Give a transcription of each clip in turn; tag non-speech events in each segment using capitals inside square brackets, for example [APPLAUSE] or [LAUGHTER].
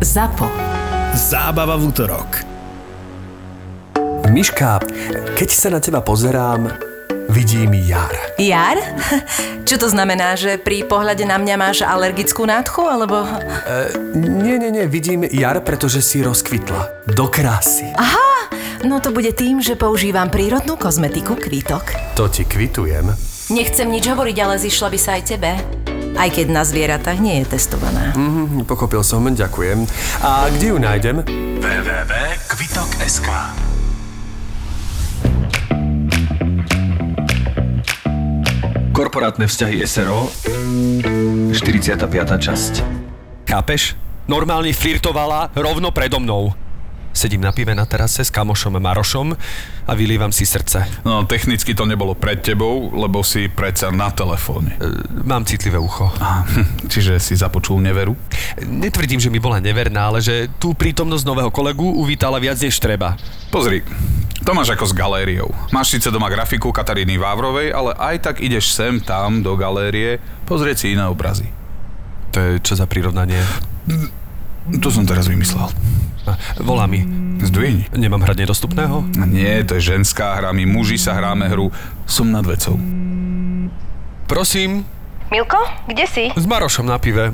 ZAPO. Zábava v útorok. Miška, keď sa na teba pozerám, vidím jar. Jar? [LAUGHS] Čo to znamená, že pri pohľade na mňa máš alergickú nádchu, alebo... Nie, nie, nie, vidím jar, pretože si rozkvitla. Do krásy. Aha, no to bude tým, že používam prírodnú kozmetiku Kvítok. To ti kvitujem. Nechcem nič hovoriť, ale zišla by sa aj tebe. Aj keď na zvieratách nie je testovaná. Mhm, pochopil som, ďakujem. A kde ju nájdem? www.kvitok.sk Korporátne vzťahy SRO 45. časť Chápeš? Normálne flirtovala rovno predo mnou. Sedím na pive na terase s kamošom Marošom a vylievam si srdce. No, technicky to nebolo pred tebou, lebo si predsa na telefóne. Mám citlivé ucho. A, hm, čiže si započul neveru? Netvrdím, že mi bola neverná, ale že tú prítomnosť nového kolegu uvítala viac než treba. Pozri, to máš ako s galériou. Máš síce doma grafiku Kataríny Vávrovej, ale aj tak ideš sem tam do galérie pozrieť si iné obrazy. To je čo za prirovnanie? To som teraz vymyslel. Volá mi. Zdvihni. Nemám hrať nedostupného? Nie, to je ženská hra, my muži sa hráme hru Som nad vecou. Prosím, Milko, kde si? s Marošom na pive.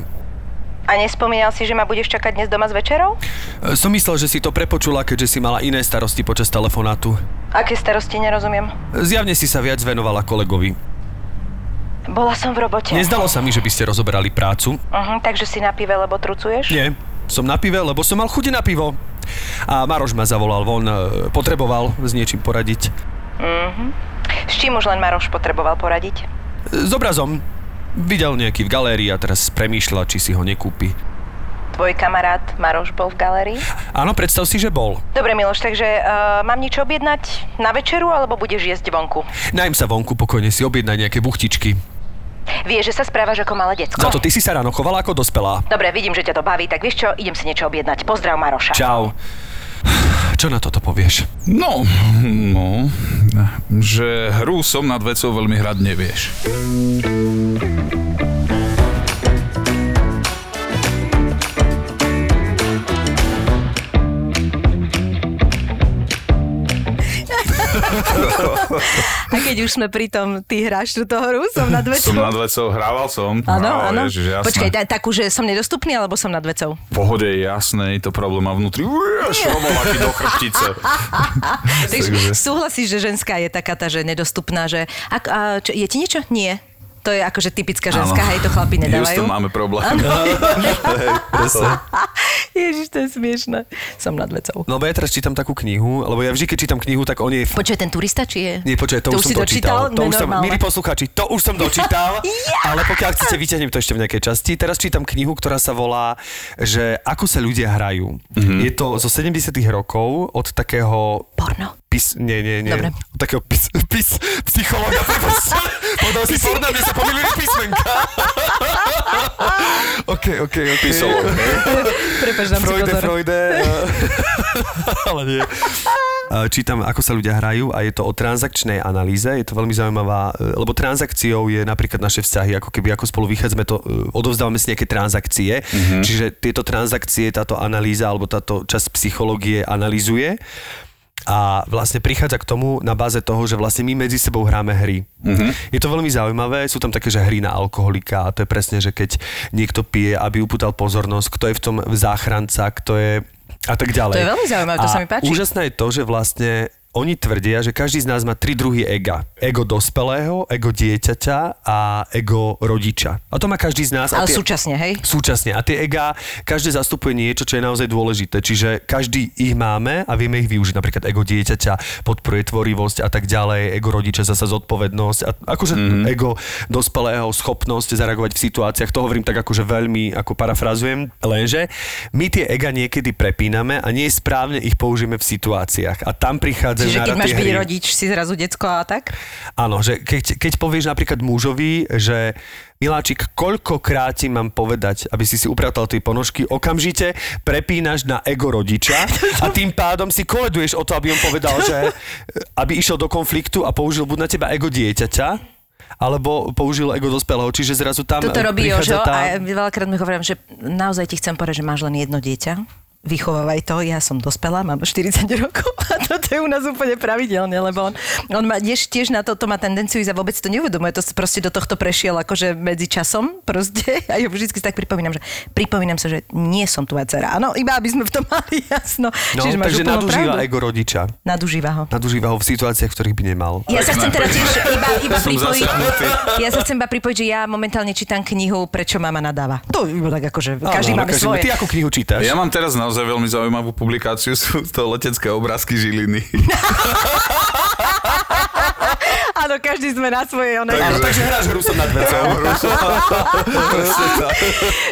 A nespomínal si, že ma budeš čakať dnes doma s večerou? E, Som myslel, že si to prepočula, keďže si mala iné starosti počas telefonátu. Aké starosti, nerozumiem. Zjavne si sa viac venovala kolegovi. Bola som v robote. Nezdalo sa mi, že by ste rozoberali prácu. Uh-huh, takže si na pive, lebo trucuješ? Nie, som na pive, lebo som mal chuť na pivo. A Maroš ma zavolal von, e, potreboval s niečím poradiť. Uh-huh. S čím už len Maroš potreboval poradiť? S obrazom. Videl nejaký v galérii a teraz premýšľa, či si ho nekúpi. Tvoj kamarát Maroš bol v galérii? Áno, predstav si, že bol. Dobre, Miloš, takže uh, mám niečo objednať na večeru, alebo budeš jesť vonku? Najm sa vonku, pokojne si objednaj nejaké buchtičky. Vieš, že sa správaš ako malé decko? Za to ty si sa ráno chovala ako dospelá. Dobre, vidím, že ťa to baví, tak vieš čo, idem si niečo objednať. Pozdrav Maroša. Čau. Čo na toto povieš? No, no, že hru Som nad vecou veľmi hrať nevieš. [LAUGHS] A keď už sme pri tom, ty hráš túto hru, som nad vecou. Som nad vecou, hrával som. Áno, áno. Počkaj, takú, že som nedostupný, alebo som nad vecou? V pohode je jasné, je to problém a vnútri šrobovaky do chrbtice. [LAUGHS] Takže súhlasíš, že ženská je taká tá, že nedostupná, že... Ak, a, čo, je ti niečo? Nie. To je akože typická ženská, Áno. hej, to chlapi nedávajú. to máme problém. [LAUGHS] [LAUGHS] Ježiš, to je smiešné. Som nad vecou. No bo ja teraz čítam takú knihu, lebo ja vždy, keď čítam knihu, tak on je... Počuj, ten turista, či je? Nie, počkaj, to, To už už som si dočítal? dočítal. To už som, milí poslucháči, to už som dočítal, [LAUGHS] ale pokiaľ chcete, vyťahnem to ešte v nejakej časti. Teraz čítam knihu, ktorá sa volá, že ako sa ľudia hrajú. Je to zo 70 rokov od takého Porno. Pis, nie, nie, nie. Dobre. Od takého pis, [LAUGHS] pis, psychologa. [LAUGHS] Podal si porno, mne sa pomýlili písmenka. [LAUGHS] OK, OK, OK. Písolog, hej? Prepač, dám si Freude, pozor. Freude. ale nie. Čítam, ako sa ľudia hrajú a je to o transakčnej analýze. Je to veľmi zaujímavá, e, lebo transakciou je napríklad naše vzťahy, ako keby ako spolu vychádzame, to e, odovzdávame si nejaké transakcie. Mm-hmm. Čiže tieto transakcie, táto analýza alebo táto časť psychológie analýzuje a vlastne prichádza k tomu na báze toho, že vlastne my medzi sebou hráme hry. Mm-hmm. Je to veľmi zaujímavé, sú tam také, že hry na alkoholika a to je presne, že keď niekto pije, aby upútal pozornosť, kto je v tom záchranca, kto je a tak ďalej. To je veľmi zaujímavé, to a sa mi páči. Úžasné je to, že vlastne oni tvrdia, že každý z nás má tri druhy ega. Ego dospelého, ego dieťaťa a ego rodiča. A to má každý z nás. Ale tie- súčasne, hej? Súčasne. A tie ega, každé zastupuje niečo, čo je naozaj dôležité. Čiže každý ich máme a vieme ich využiť. Napríklad ego dieťaťa podporuje tvorivosť a tak ďalej. Ego rodiča zasa zodpovednosť. A akože mm-hmm. ego dospelého schopnosť zareagovať v situáciách. To hovorím tak akože veľmi, ako parafrazujem. Lenže my tie ega niekedy prepíname a nie správne ich použijeme v situáciách. A tam prichádzajú Čiže keď máš byť rodič, si zrazu decko a tak? Áno, že keď, keď povieš napríklad mužovi, že Miláčik, koľkokrát ti mám povedať, aby si si upratal tie ponožky, okamžite prepínaš na ego rodiča [LAUGHS] a tým pádom si koleduješ o to, aby on povedal, že aby išiel do konfliktu a použil buď na teba ego dieťaťa, alebo použil ego dospelého, čiže zrazu tam Toto robí Jožo tá... a veľakrát mi hovorím, že naozaj ti chcem povedať, že máš len jedno dieťa vychovávaj to, ja som dospelá, mám 40 rokov a toto je u nás úplne pravidelne, lebo on, on má tiež, tiež na toto má tendenciu ísť a vôbec to neuvedomuje, to proste do tohto prešiel akože medzi časom proste [LAUGHS] a ja vždy si tak pripomínam, že pripomínam sa, že nie som tvoja dcera. Áno, iba aby sme v tom mali [LAUGHS] jasno. No, Čiže takže nadužíva pravdu. ego rodiča. Nadužíva ho. Nadužíva ho v situáciách, v ktorých by nemal. Ja sa chcem teda tiež iba, iba pripojiť. Ja sa chcem iba pripojiť, že ja momentálne čítam knihu Prečo mama nadáva. To iba tak akože, každý Áno, máme svoje. Ty ako knihu čítaš? Ja mám teraz naozaj veľmi zaujímavú publikáciu, sú to letecké obrázky Žiliny. [LAUGHS] Áno, každý sme na svojej onej. Takže hráš hru som nad vecou.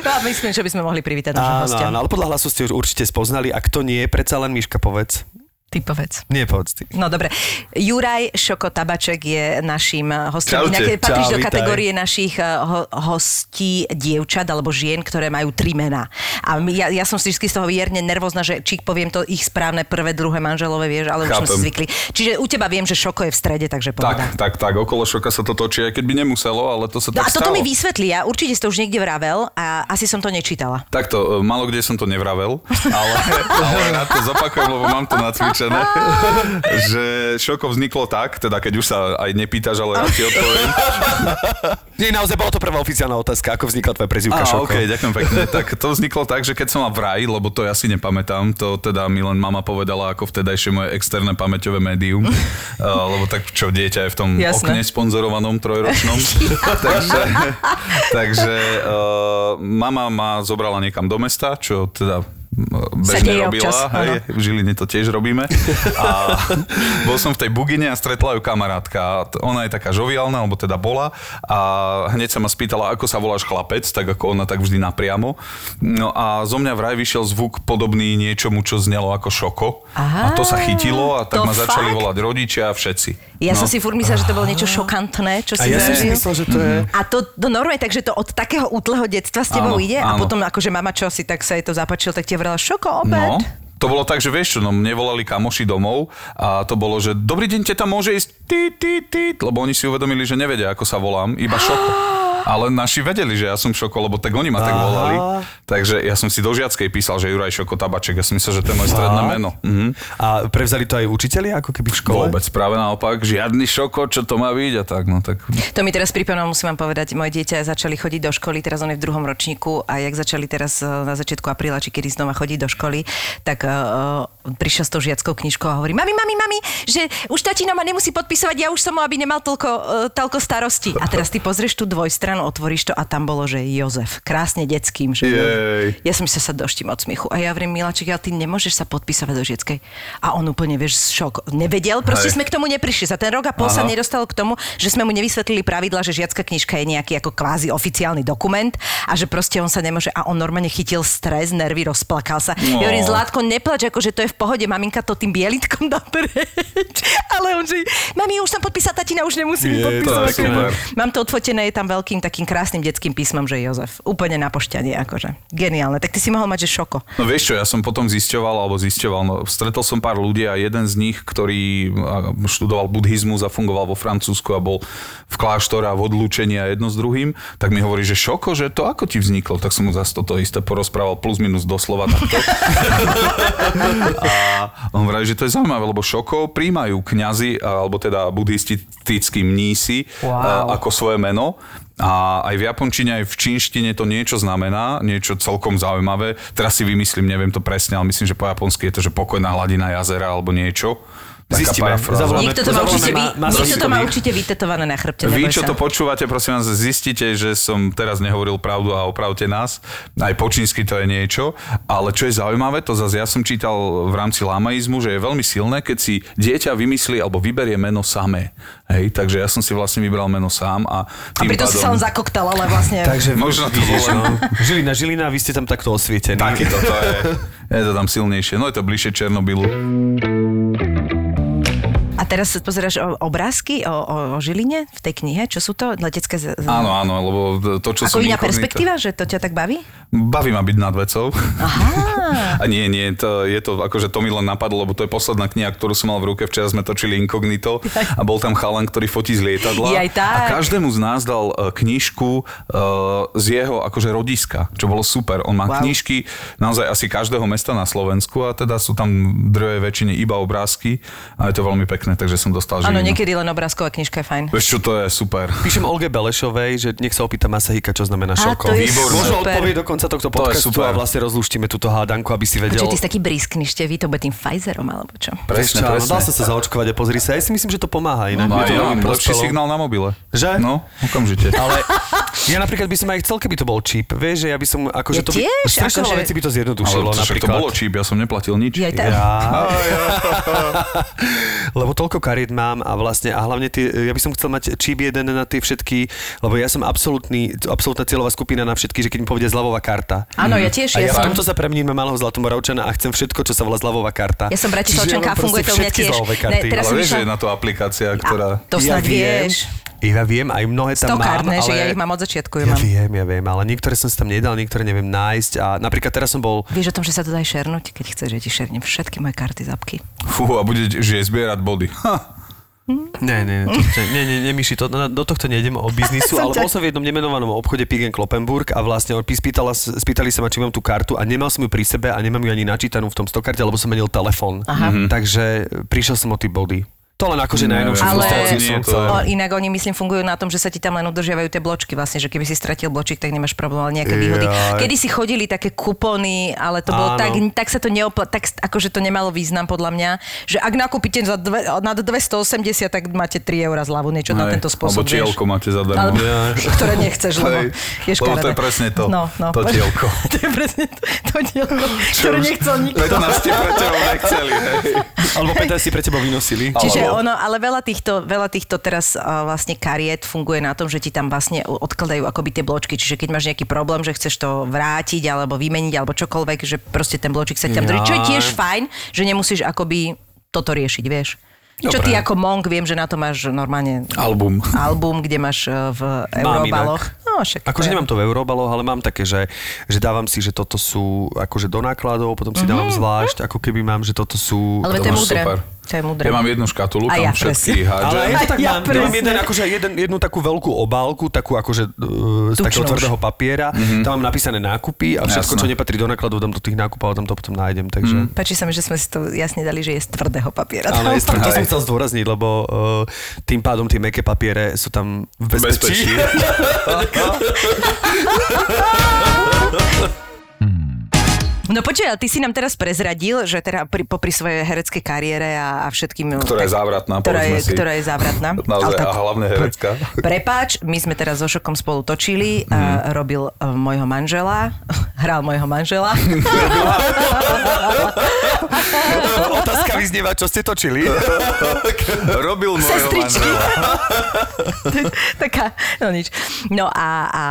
No, myslím, že by sme mohli privítať nášho hostia. áno, ale podľa hlasu ste už určite spoznali. A kto nie, predsa len Miška, povedz. Ty povedz. Nie, povedz ty. No dobre. Juraj Šoko Tabaček je našim eh, hostom. Čaute. Inak patríš Čau, do vítaj. kategórie našich eh, ho- hostí dievčat alebo žien, ktoré majú tri mená. A my, ja, ja som si vždy z toho vierne nervózna, že či poviem to ich správne prvé, druhé manželové, vieš, ale už sme si Chápem. zvykli. Čiže u teba viem, že Šoko je v strede, takže pohoda. tak, tak, tak, okolo šoka sa to točí, aj keď by nemuselo, ale to sa No tak a toto stalo. mi vysvetlí, ja určite si to už niekde vravel a asi som to nečítala. Takto, e, málo kde som to nevravel, ale, [LAUGHS] ale rád to zopakujem, lebo mám to nacvičené, [LAUGHS] že šoko vzniklo tak, teda keď už sa aj nepýtaš, ale rád ti odpoviem. [LAUGHS] Nie, naozaj bola to prvá oficiálna otázka, ako vznikla tvoja prezivka Á, Šoko. OK, ďakujem pekne. Tak to vzniklo tak, že keď som mal vraj, lebo to ja si nepamätám, to teda mi len mama povedala ako vtedajšie moje externé pamäťové médium, [LAUGHS] lebo tak čo, dieťa je v tom Jasné. okne sponzorovanom trojročnom. takže takže uh, mama ma zobrala niekam do mesta, čo teda bežne robila, občas, hej, v Žiline to tiež robíme. [LAUGHS] A bol som v tej bugine a stretla ju kamarátka. A Ona je taká žoviálna, alebo teda bola. A hneď sa ma spýtala, ako sa voláš chlapec, tak ako ona tak vždy napriamo. No a zo mňa vraj vyšiel zvuk podobný niečomu, čo znelo ako šoko. Aha, a to sa chytilo a tak ma začali fakt? volať rodičia a všetci. Ja no. som si furt myslela, že to bolo niečo šokantné, čo A si ja som si myslel, že to je... A to do normálne, takže to od takého útleho detstva s tebou Áno, ide a áno. potom akože mama čo si tak sa jej to zapačilo, tak ti hovorila šoko obed. No, to bolo tak, že vieš čo, no mne volali kamoši domov a to bolo, že dobrý deň, teta môže ísť tí, tí, tí, lebo oni si uvedomili, že nevedia, ako sa volám, iba šoko. [GASPS] Ale naši vedeli, že ja som šoko, lebo tak oni ma tak volali. Takže ja som si do žiackej písal, že Juraj Šoko Tabaček. Ja som myslel, že to je moje stredné meno. Mhm. A prevzali to aj učitelia, ako keby v škole? Vôbec, práve naopak, žiadny šoko, čo to má byť a tak, no tak. To mi teraz pripomínalo, musím vám povedať, moje dieťa začali chodiť do školy, teraz on je v druhom ročníku a jak začali teraz eh, na začiatku apríla, či kedy znova chodiť do školy, tak uh, prišiel s tou žiackou knižkou a hovorí, mami, mami, mami, že už tatino ma nemusí podpisovať, ja už som mu, aby nemal toľko, uh, toľko starostí. A teraz ty pozrieš tú dvojstranu, otvoríš to a tam bolo, že Jozef, krásne detským. Že Jej. Ja som sa doštím od smiechu. A ja hovorím, Miláček, ale ty nemôžeš sa podpísať do žieckej. A on úplne, vieš, šok. Nevedel, proste Hej. sme k tomu neprišli. Za ten rok a pol sa Aha. nedostalo k tomu, že sme mu nevysvetlili pravidla, že žiacka knižka je nejaký ako kvázi oficiálny dokument a že proste on sa nemôže a on normálne chytil stres, nervy, rozplakal sa. No. Ja hovorím, Zlátko, neplač, akože to je v pohode, maminka to tým bielitkom dá preč. [LAUGHS] Ale on že, mami, už som podpísal, tatina, už nemusí mi Je, to podpísať. super. Mám to odfotené, je tam veľkým takým krásnym detským písmom, že Jozef. Úplne na pošťanie, akože. Geniálne. Tak ty si mohol mať, že šoko. No vieš čo, ja som potom zisťoval, alebo zisťoval, no stretol som pár ľudí a jeden z nich, ktorý študoval buddhizmus a fungoval vo Francúzsku a bol v kláštore a v odlúčení a jedno s druhým, tak mi hovorí, že šoko, že to ako ti vzniklo, tak som mu zase toto isté porozprával plus minus doslova takto. [LAUGHS] a on vraví, že to je zaujímavé, lebo šoko príjmajú kňazi, alebo teda buddhistickí mnísi Wow. ako svoje meno. A aj v japončine, aj v čínštine to niečo znamená, niečo celkom zaujímavé. Teraz si vymyslím, neviem to presne, ale myslím, že po japonsky je to, že pokojná hladina jazera alebo niečo. Zistíme, zavoláme- Niekto to má určite, vy, ma- ma- niekto to má určite vytetované na chrbte. Vy, čo sa. to počúvate, prosím vás, zistite, že som teraz nehovoril pravdu a opravte nás. Aj po čínsky to je niečo. Ale čo je zaujímavé, to zase ja som čítal v rámci lamaizmu, že je veľmi silné, keď si dieťa vymyslí alebo vyberie meno samé. Hej, takže ja som si vlastne vybral meno sám a A tým pritom si sa len zakoktal, ale vlastne... Takže [LAUGHS] Možno to vidíš, bolo. no. Žilina, [LAUGHS] Žilina, vy ste tam takto osvietení. Taký toto je. Je to tam silnejšie. No je to bližšie Černobylu. Teraz pozeráš o, obrázky o, o, o Žiline v tej knihe? Čo sú to? Letecké... Z... Áno, áno, lebo to, čo Ako som iná inkognito- perspektíva, že to ťa tak baví? Baví ma byť nad vecou. Aha. [LAUGHS] A nie, nie, to, je to akože to mi len napadlo, lebo to je posledná kniha, ktorú som mal v ruke. Včera sme točili inkognito a bol tam chalan, ktorý fotí z lietadla. Jaj, tak. A každému z nás dal e, knižku e, z jeho akože rodiska, čo bolo super. On má wow. knižky naozaj asi každého mesta na Slovensku a teda sú tam v drvej väčšine iba obrázky a je to veľmi pekné, takže som dostal Áno, živinu. niekedy len obrázková knižka je fajn. Vieš čo, to je super. Píšem Olge Belešovej, že nech sa opýta Masahika, čo znamená šoko. to Výborné. Možno odpovie do konca tohto To je podcastu super. a vlastne rozlúštime túto hádanku, aby si vedel. Počkaj, ty si taký briskný števý, to bude tým Pfizerom, alebo čo? Presne, čo, áno, presne. dal sa sa zaočkovať a pozri sa. Ja si myslím, že to pomáha inak. No Je to ja lepší signál na mobile. Že? No, okamžite. [LAUGHS] Ale ja napríklad by som aj chcel, keby to bol čip. Vieš, že ja by som, akože Ja to by, tiež, strašne veľa akože- vecí by to zjednodušilo. Ale to, však to napríklad. bolo číp, ja som neplatil nič. Ja. Ja. [LAUGHS] lebo toľko kariet mám a vlastne a hlavne tie, ja by som chcel mať čip jeden na tie všetky, lebo ja som absolútny, absolútna cieľová skupina na všetky, že keď mi povedia zľavová karta. Áno, ja tiež, A ja ja som... v tomto sa premením na malého zlatomoravčana a chcem všetko, čo sa volá zľavová karta. Ja som Bratislavčanka a funguje to u mňa tiež. zľavové Ne, karty. teraz Ale som vieš, že je na to aplikácia, ktorá... To snad ja viem, vieš. Ja viem, aj mnohé tam Stokárne, mám, že ale... ja ich mám od začiatku. ju Ja mám. viem, ja viem, ale niektoré som si tam nedal, niektoré neviem nájsť a napríklad teraz som bol Vieš o tom, že sa to dá aj šernúť? Keď chceš, že ti šernem všetky moje karty zapky. Fú, a bude, že zbierať body. Ha. Ne, ne, to, ne, ne, nemyši, to, do tohto nejdem o biznisu, [LAUGHS] ale bol som v jednom nemenovanom obchode Pig Kloppenburg a vlastne spýtala, spýtali sa ma, či mám tú kartu a nemal som ju pri sebe a nemám ju ani načítanú v tom stokarte, lebo som menil telefón. Mhm. Takže prišiel som o tie body. To len akože Neviem. najnovšiu Ale- Nie, to O, inak oni, myslím, fungujú na tom, že sa ti tam len udržiavajú tie bločky vlastne, že keby si stratil bločík, tak nemáš problém, ale nejaké výhody. Jaj. Kedy si chodili také kupony, ale to bolo Áno. tak, tak sa to neopla, tak akože to nemalo význam podľa mňa, že ak nakúpite za dve, nad 280, tak máte 3 eurá zľavu, niečo na Hej, tento spôsob. Alebo čielko máte zadarmo. Alebo, [LAUGHS] ktoré nechceš, lebo Hej, je lebo to škaredé. je presne to, No, no. to tielko. [LAUGHS] to je presne to, to tielko, ktoré nechcel nikto. 15 ste pre teba nechceli. Alebo 15 si pre teba vynosili. Čiže Ono, ale veľa týchto, veľa týchto teraz uh, vlastne kariet funguje na tom, že ti tam vlastne odkladajú akoby tie bločky. Čiže keď máš nejaký problém, že chceš to vrátiť alebo vymeniť alebo čokoľvek, že proste ten bločík sa ti tam drží. Čo je tiež fajn, že nemusíš akoby toto riešiť, vieš. Čo Dobre. ty ako monk, viem, že na to máš normálne Album. album, kde máš uh, v Eurobaloch. No, však Akože nemám to v eurobaloch, ale mám také, že, že dávam si, že toto sú akože do nákladov, potom si dávam zvlášť, ako keby mám, že toto sú... Ale to je múdre. super. To je múdre. Ja mám jednu škatulu, A tam ja, všetky hádžem. Ale ja [LAUGHS] to tak Ja mám, ja mám jeden, akože jeden, jednu takú veľkú obálku, takú akože uh, z Tučnú takého tvrdého papiera, tam mám napísané nákupy a všetko, Jasné. čo nepatrí do nákladov, dám do tých nákupov a tam to potom nájdem, takže... Páči sa mi, že sme si to jasne dali, že je z tvrdého papiera. Áno, je, [LAUGHS] to som chcel zdôrazniť, lebo uh, tým pádom tie meké papiere sú tam v bezpečí. Bezpečí. [LAUGHS] No počuj, ale ty si nám teraz prezradil, že teda pri, popri svojej hereckej kariére a, a všetkým... Ktorá je závratná, ktorá je, si. ktorá je závratná. [LAUGHS] Naozaj, tak- a hlavne herecká. [LAUGHS] Prepáč, my sme teraz so Šokom spolu točili, Mhm. a robil uh, môjho manžela, [LAUGHS] hral môjho manžela. [LAUGHS] Otázka vyznieva, čo ste točili. [LAUGHS] Robil môjho Sestričky. [LAUGHS] Taká, no nič. No a, a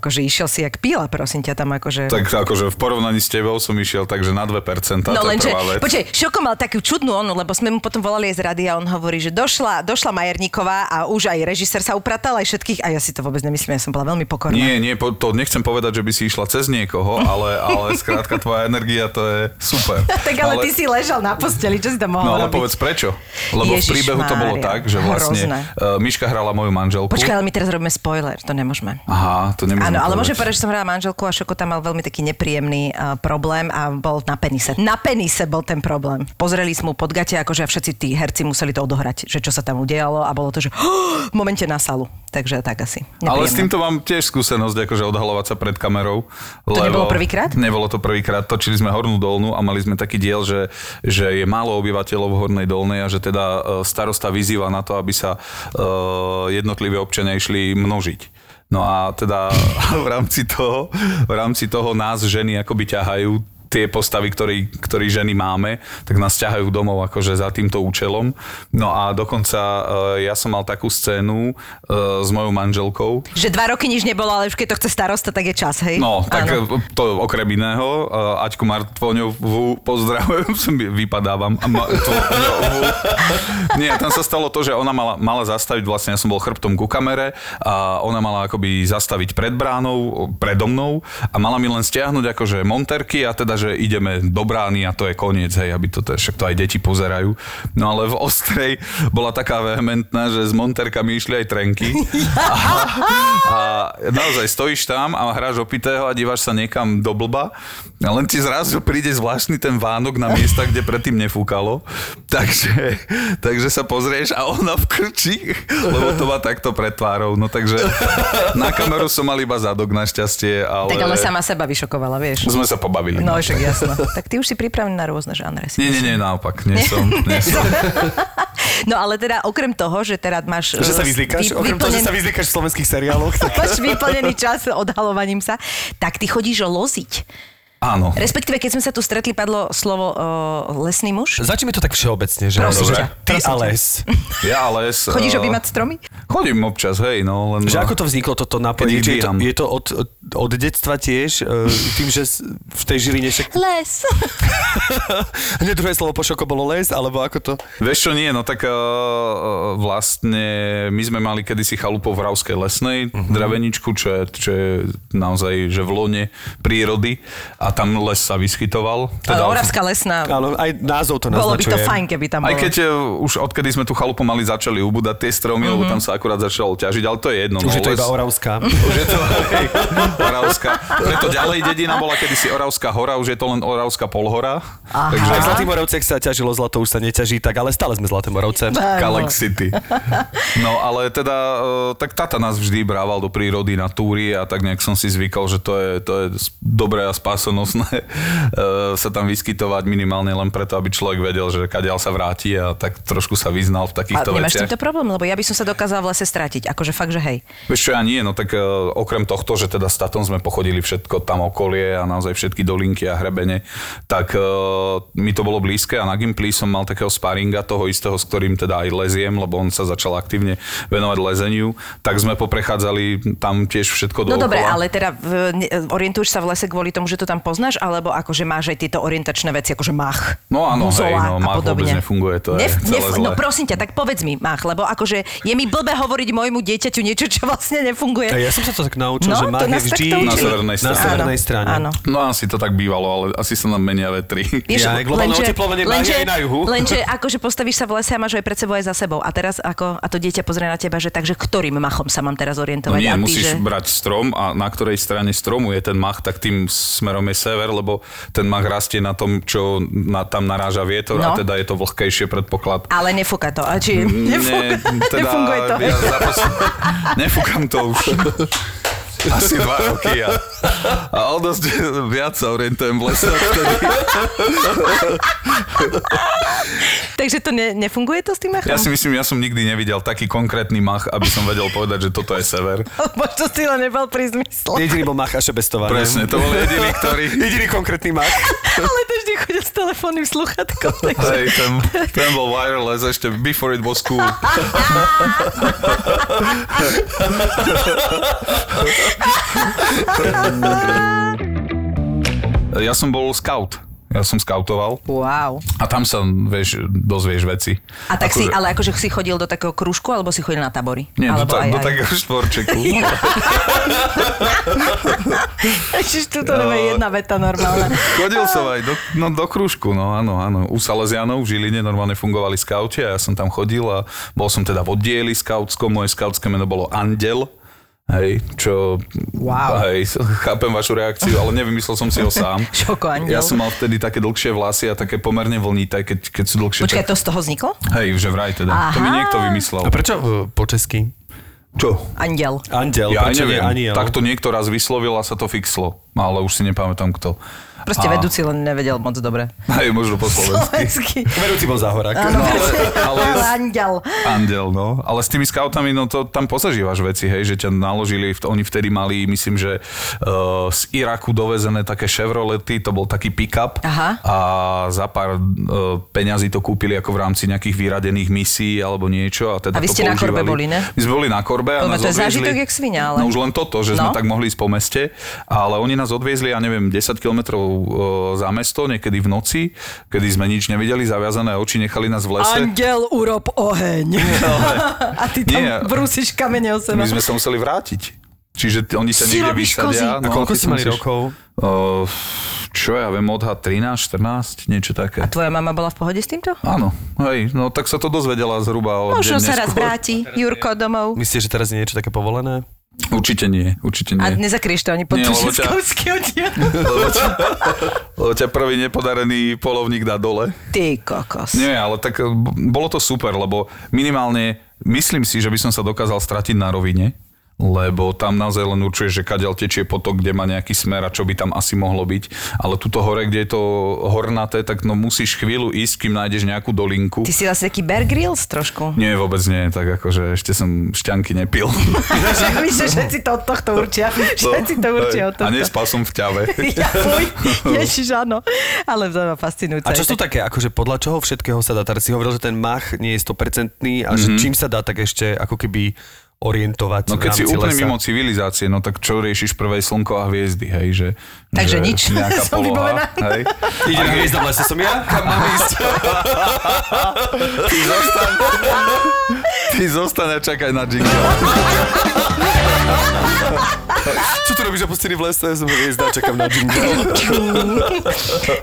akože išiel si jak píla, prosím ťa tam akože... Tak akože v porovnaní s tebou som išiel takže na 2%, No lenže, počkej, Šoko mal takú čudnú onu, lebo sme mu potom volali aj z rady a on hovorí, že došla, došla Majerníková a už aj režisér sa upratal, aj všetkých a ja si to vôbec nemyslím, ja som bola veľmi pokorná. Nie, nie, to nechcem povedať, že by si išla cez niekoho, ale, ale skrátka tvoja energia to je super. tak ale, ty si ležal na posteli, čo si tam mohol No ale robiť? povedz prečo. Lebo v Ježiš príbehu to bolo Mária, tak, že vlastne hrozné. uh, Miška hrala moju manželku. Počkaj, ale my teraz robíme spoiler, to nemôžeme. Aha, to nemôžem Áno, ale môžem povedať, že som hrala manželku a Šoko tam mal veľmi taký nepríjemný uh, problém a bol na penise. Na penise bol ten problém. Pozreli sme mu pod gate, akože všetci tí herci museli to odohrať, že čo sa tam udialo a bolo to, že [GASPS] v momente na salu. Takže tak asi. Ale s Nepríjemné. týmto mám tiež skúsenosť, akože odhalovať sa pred kamerou. To nebolo prvýkrát? Nebolo to prvýkrát. Točili sme Hornú dolnú a mali sme taký diel, že, že je málo obyvateľov v Hornej dolnej a že teda e, starosta vyzýva na to, aby sa uh, jednotliví občania išli množiť. No a teda [LAUGHS] v rámci toho, v rámci toho nás ženy akoby ťahajú tie postavy, ktorí, ktorí ženy máme, tak nás ťahajú domov akože za týmto účelom. No a dokonca e, ja som mal takú scénu e, s mojou manželkou. Že dva roky nič nebolo, ale už keď to chce starosta, tak je čas, hej? No, tak Áno. e, to okrem iného. E, Aťku Martvoňovú pozdravujem, [LAUGHS] vypadávam. Ma- Tvoňovú. Nie, tam sa stalo to, že ona mala, mala zastaviť, vlastne ja som bol chrbtom ku kamere a ona mala akoby zastaviť pred bránou, predo mnou a mala mi len stiahnuť akože monterky a teda, že ideme do brány a to je koniec, hej, aby to, však to aj deti pozerajú. No ale v Ostrej bola taká vehementná, že s monterkami išli aj trenky. [LAUGHS] A, a naozaj stojíš tam a hráš opitého a díváš sa niekam do blba a len ti zrazu príde zvláštny ten vánok na miesta, kde predtým nefúkalo. Takže, takže sa pozrieš a ona v krči, lebo to má takto pred tvárou. No takže na kameru som mal iba zadok našťastie, ale... Tak ale sama seba vyšokovala, vieš. Sme sa pobavili. No však jasno. [LAUGHS] tak ty už si pripravený na rôzne žánre. si Nie, nie, nie, naopak, nie [LAUGHS] som. Nie som. No ale teda okrem toho, že teda máš... Že sa vyzlíkaš? vy- Okrem toho, že sa vyzlíkaš v slovenských seriáloch, tak... [LAUGHS] máš vyplnený čas odhalovaním sa, tak ty chodíš loziť. Áno. Respektíve, keď sme sa tu stretli, padlo slovo uh, lesný muž. Začneme to tak všeobecne, že, Prosím že ty prosím a les. Ja ale... s- Chodíš eh, objímať stromy? Chodím občas, hej, no len... Že ako to vzniklo, toto napojenie? Je to, je to od, od detstva tiež, e, tým, že v tej Žiline však... [LAUGHS] Les. [LAUGHS] Hneď druhé slovo po šoko bolo les, alebo ako to? Vieš čo, nie, no tak uh, vlastne my sme mali kedysi chalupu v Ravskej lesnej, Mhm. uh-huh. draveničku, čo je, čo je naozaj že v lone prírody a tam les sa vyskytoval. Ale Oravská lesná. Áno, aj názov to Bolo by naznačuje. to fajn, keby tam bolo. Aj keď uh, už odkedy sme tú chalupu mali, začali ubúdať tie stromy, uh-huh. lebo tam sa akurát začalo ťažiť, ale to je jedno. Mhm. Už no, je to les- iba Oravská. Už je to hej, Oravská. Preto ďalej dedina bola kedysi Oravská hora, už je to len Oravská polhora. Aha. Takže Aj v Zlatý Moravci, ak sa ťažilo zlato, už sa neťaží, tak ale stále sme Zlaté Moravce. Galax City. No ale teda, e, tak tata nás vždy brával do prírody na túry a tak nejak som si zvykol, že to je, to je dobré a spásonosné e, [LAUGHS] sa tam vyskytovať minimálne len preto, aby človek vedel, že kadiaľ sa vráti a tak trošku sa vyznal v A takýchto nemáš s veciach. týmto problém, lebo ja by som sa dokázala v lese stratiť. Akože fakt, že hej. Vieš čo, ja nie, no tak e, okrem tohto, že teda s tatom sme pochodili všetko tam okolie a naozaj všetky dolinky a hrebene, tak e, mi to bolo blízke a na Gimply som mal takého sparinga, toho istého, s ktorým teda aj leziem, lebo on sa začal aktívne venovať lezeniu, tak sme poprechádzali tam tiež všetko No dookola. dobre, ale teda orientuješ sa v lese kvôli tomu, že to tam poznáš, alebo akože máš aj tieto orientačné veci, akože mach, No áno, hej, no, a mach podobne. vôbec nefunguje, to je celé zlé. No prosím ťa, tak povedz mi, mach, lebo akože je mi blbé hovoriť môjmu dieťaťu niečo, čo vlastne nefunguje. Ja som sa to tak naučil, No, že má je vždy. Na severnej na strane. severnej Áno, strane. Áno. No asi to tak bývalo, ale asi sa nám menia vetri. Vieš, Ja, globálne oteplovanie má aj na juhu. [LAUGHS] Lenže akože postavíš sa v lese a máš aj pred sebou aj za sebou. A teraz ako, a to dieťa pozrie na teba, že takže ktorým machom sa mám teraz No orientovať? nie, a ty, musíš že... brať strom a na ktorej strane stromu je ten mach, tak tým smerom je sever, lebo ten mach rastie na tom, čo na, tam naráža vietor No. a teda je to vlhkejšie predpoklad. Ale nefúka to. Či nefúka, teda nefunguje to. Ja zapos... Nefúkam to už. [LAUGHS] Asi dva roky a, a o dosť viac sa orientujem v lese vtedy. Takže to ne, nefunguje to s tým machom? Ja si myslím, ja som nikdy nevidel taký konkrétny mach, aby som vedel povedať, že toto je sever. [LAUGHS] Možno si len nebol pri zmysle. Jediný bol Mach a Šebestová. ne? Presne, to bol jediný, ktorý... [LAUGHS] Jediný konkrétny Mach. [LAUGHS] Ale to vždy chodil s telefónnym sluchatkom. Takže... Hej, ten, ten bol wireless ešte before it was cool. [LAUGHS] Ja som bol scout. Ja som skautoval Wow. a tam sa, vieš, dozvieš veci. A tak si, Akože- ale akože si chodil do takého krúžku, alebo si chodil na tabory? Nie, do, alebo ta, do takého [LAUGHS] štvorčeku. [LAUGHS] Ježiš, tu to je jedna veta normálna. Chodil som aj do, no, do krúžku, no áno, áno. U Salesianov v Žiline normálne fungovali skauti a ja som tam chodil a bol som teda v oddieli skautskom, moje skautské meno bolo Andel. Hej, čo... Wow. Hej, chápem vašu reakciu, ale nevymyslel som si ho sám. [LAUGHS] Šoko. Ja som mal vtedy také dlhšie vlasy a také pomerne vlnité, keď, keď sú dlhšie. Počkaj, tak... to z toho vzniklo? Hej, že vraj teda. To mi Aha. niekto vymyslel. A prečo e, po česky? Čo? Andel. Andel, Ja neviem. aniel? Tak to niekto raz vyslovil a sa to fixlo. Ale už si nepamätám kto. Proste A- vedúci len nevedel moc dobre. Hej, možno po slovensky. Slovensky. Vedúci bol záhorák. Áno, ale- ale andel. Andel, no. Ale s tými scoutami, no to tam pozažívaš veci, hej, že ťa naložili, v- oni vtedy mali, myslím, že uh, z Iraku dovezené také Chevrolety, to bol taký pick-up Aha. a za pár uh, peňazí to kúpili ako v rámci nejakých vyradených misií alebo niečo. A, teda A vy to ste na korbe boli, ne? My sme boli na korbe a nás to je zážitok jak svinia, ale- No už len toto, že sme No. tak mohli ísť po meste, ale oni nás odviezli, ja neviem, 10 kilometrov za mesto, niekedy v noci, kedy sme nič nevideli, zaviazané oči, nechali nás v lese. Andel, urob oheň. [LAUGHS] A ty tam Nie. brúsiš kamene o seba. My sme sa museli vrátiť. Čiže t- oni sa Si niekde vysadia. A kozy. koľko sa mali rokov? Uh, čo ja viem, odhad 13, 14, niečo také. A tvoja mama bola v pohode s týmto? Áno, hej, no tak sa to dozvedela zhruba o Možno sa raz vráti, Jurko domov. Myslíte, že teraz je niečo také povolené? Určite nie, určite A nie. nezakrieš to ani pod lebo ťa-. [LAUGHS] Lebo ťa, lebo ťa prvý nepodarený polovník dá dole. Ty kokos. Nie, ale tak eh, bolo to super, lebo minimálne myslím si, že by som sa dokázal stratiť na rovine, lebo tam naozaj len určuješ, že kadiaľ tečie potok, kde má nejaký smer a čo by tam asi mohlo byť. Ale tuto hore, kde je to hornaté, tak no musíš chvíľu ísť, kým nájdeš nejakú dolinku. Ty si vlastne taký Bear Grylls trošku. Nie, vôbec nie, tak akože ešte som šťanky nepil. Víš, že všetci to od tohto určia. Všetci to určia od No, A tohto. nespal som v ťave. [LAUGHS] Ja, fuj, ježiš, áno. Ale to je fascinujúce. A čo sú také, akože podľa čoho všetkého sa dá? Teraz si hovoril, že ten mach nie je 100% a že čím sa dá tak ešte ako keby orientovať. No v keď si úplne lesa? mimo civilizácie, no tak čo riešiš prvé slnko a hviezdy, hej, že... Takže že nič. [LAUGHS] Nejaká Som poloha, hej. Ide hviezda v lese, som ja? Kam mám ísť? Ty zostaň, ty zostaň a čakaj na jingle. [LAUGHS] Čo tu robíš opustený v lese? Som hviezda, čakám na jingle.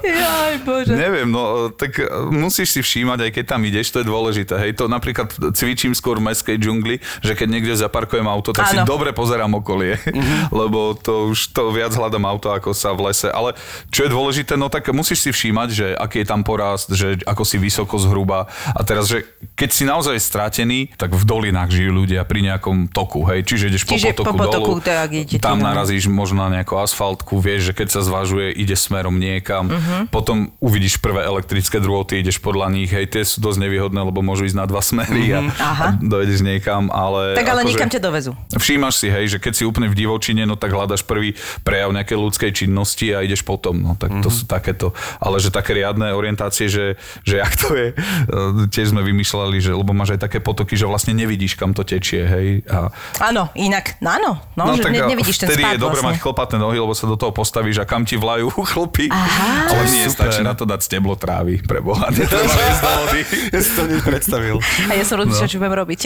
Jaj, bože. Neviem, no tak musíš si všímať, aj keď tam ideš, to je dôležité. Hej, to napríklad cvičím skôr v mestskej džungli, že keď niekde zaparkujem auto, tak si Áno. dobre pozerám okolie, [LAUGHS] lebo to už to viac hľadám auto, ako sa v lese. Ale čo je dôležité, no tak musíš si všímať, že aký je tam porast, že ako si vysoko zhruba. A teraz, že keď si naozaj stratený, tak v dolinách žijú ľudia pri nejakom toku, hej, čiže ideš Čiže po potoku, po potoku, dolu, to je, ak idete tam no. narazíš možno na nejakú asfaltku, vieš, že keď sa zvažuje, ide smerom niekam, Mhm. potom uvidíš prvé elektrické drôty, ideš podľa nich, hej, tie sú dosť nevýhodné, lebo môžu ísť na dva smery a, Mhm. Aha. a dojdeš niekam, ale... Tak ale akože- nikam ťa dovezú. Všímaš si, hej, že keď si úplne v divočine, no tak hľadaš prvý prejav nejakej ľudskej činnosti a ideš potom, no tak to sú takéto. Ale že také riadne orientácie, že, že jak to je, eh, tiež sme vymýšľali, že, lebo máš aj také potoky, že vlastne nevidíš, kam to tečie, hej. A, Áno, inak, no áno, no, že ne, a nevidíš ten vtedy spád je dobre vlastne. mať chlpaté nohy, lebo sa do toho postavíš a kam ti vlajú [LAUGHS] chlpy. Aha. Ale nie, Super. stačí na to dať steblo trávy, pre Boha. Netreba ísť do vody. Ja si to hneď predstavil. A ja som rozmýšľala, čo budem robiť.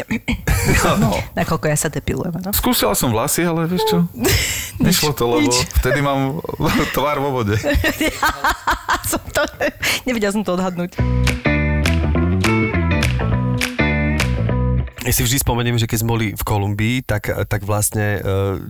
No. [LAUGHS] Nakoľko ja sa depilujem, áno. Skúšala som vlasy, ale vieš čo? [LAUGHS] Nešlo to, lebo nič. vtedy mám tvár vo vode. som to, nevedela som to odhadnúť. Ja si vždy spomeniem, že keď sme boli v Kolumbii, tak, tak vlastne uh,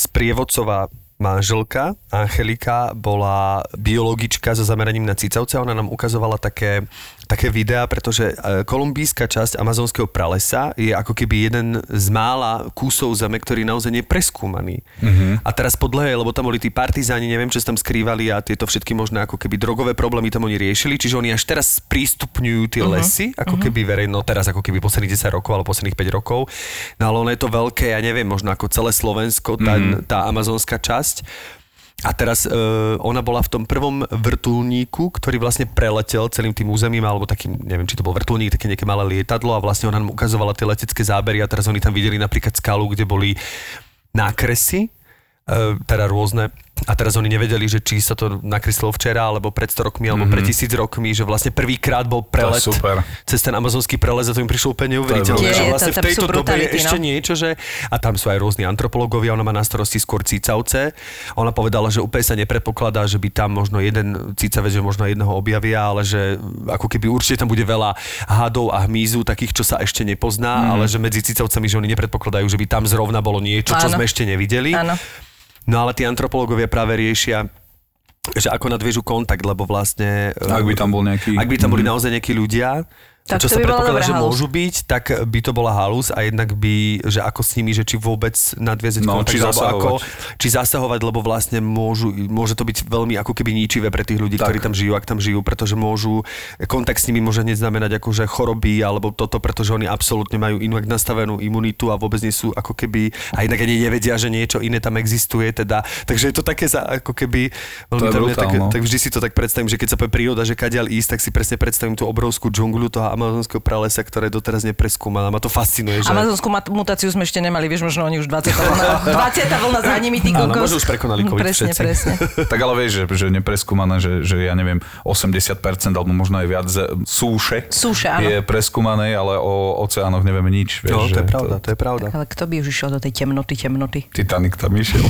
sprievodcová manželka Angelika bola biologička so zameraním na cicavce. Ona nám ukazovala také, také videá, pretože e, kolumbijská časť amazonského pralesa je ako keby jeden z mála kúsov zeme, ktorý naozaj nie je preskúmaný. Mm-hmm. A teraz podľa lebo tam boli tí partizáni, neviem, čo sa tam skrývali a tieto všetky možné ako keby drogové problémy tam oni riešili, čiže oni až teraz prístupňujú tie uh-huh. lesy, ako keby verejno, teraz ako keby posledných 10 rokov alebo posledných 5 rokov. No ale ono je to veľké, ja neviem, možno ako celé Slovensko, tá, mm-hmm. tá amazonská časť. A teraz uh, ona bola v tom prvom vrtulníku, ktorý vlastne preletel celým tým územím, alebo takým, neviem, či to bol vrtulník, také nejaké malé lietadlo a vlastne ona nám ukazovala tie letecké zábery a teraz oni tam videli napríklad skalu, kde boli nákresy, uh, teda rôzne. A teraz oni nevedeli, že či sa to nakreslilo včera, alebo pred 100 rokmi, alebo mm-hmm. pred tisíc rokmi, že vlastne prvýkrát bol prelet super. cez ten amazonský prelez a to im prišlo úplne neuveriteľné. Že vlastne to- v tejto dobe je ešte no. niečo, že... A tam sú aj rôzni antropológovia, ona má na starosti skôr cicavce. Ona povedala, že úplne sa nepredpokladá, že by tam možno jeden cicavec, že možno jedného objavia, ale že ako keby určite tam bude veľa hadov a hmyzu, takých, čo sa ešte nepozná, mm. ale že medzi cicavcami, že oni nepredpokladajú, že by tam zrovna bolo niečo, čo Áno. sme ešte nevideli. Áno. No ale tí antropológovia práve riešia že ako nadviežu kontakt, lebo vlastne... Ak by tam bol nejaký- Ak by tam boli Mhm. naozaj nejakí ľudia, Tak čo to sa by predpokladá, že halus. môžu byť, tak by to bola halus a jednak by, že ako s nimi, že či vôbec nadviezať No, kontakt, či alebo ako, zasahovať. či zasahovať, lebo vlastne môžu, môže to byť veľmi ako keby ničivé pre tých ľudí, Tak. ktorí tam žijú, ak tam žijú, pretože môžu, kontakt s nimi môže hneď znamenať akože choroby alebo toto, pretože oni absolútne majú inak nastavenú imunitu a vôbec nie sú ako keby, a inak ani nevedia, že niečo iné tam existuje, teda, takže je to také za, ako keby, veľmi je tam brutál, tak, no. tak vždy si to tak predstavím, že keď sa povie príroda, že kadiaľ ísť, tak si presne predstavím tú obrovskú džungľu toho amazonského pralesa, ktoré doteraz nepreskúmané. Ma to fascinuje, že... Amazonskú mutáciu sme ešte nemali, vieš, možno oni už 20 vlna, [LAUGHS] 20 vlna za nimi, ty Áno, kokos. možno už prekonali COVID Presne, všetci. presne. [LAUGHS] Tak ale vieš, že, že nepreskúmané, že, že ja neviem, 80% alebo možno aj viac ze- súše, Súše, áno. je preskúmané, ale o oceánoch nevieme nič. Vieš, No, to je pravda, to je pravda. Ale kto by už išiel do tej temnoty, temnoty? Titanic tam išiel. [LAUGHS]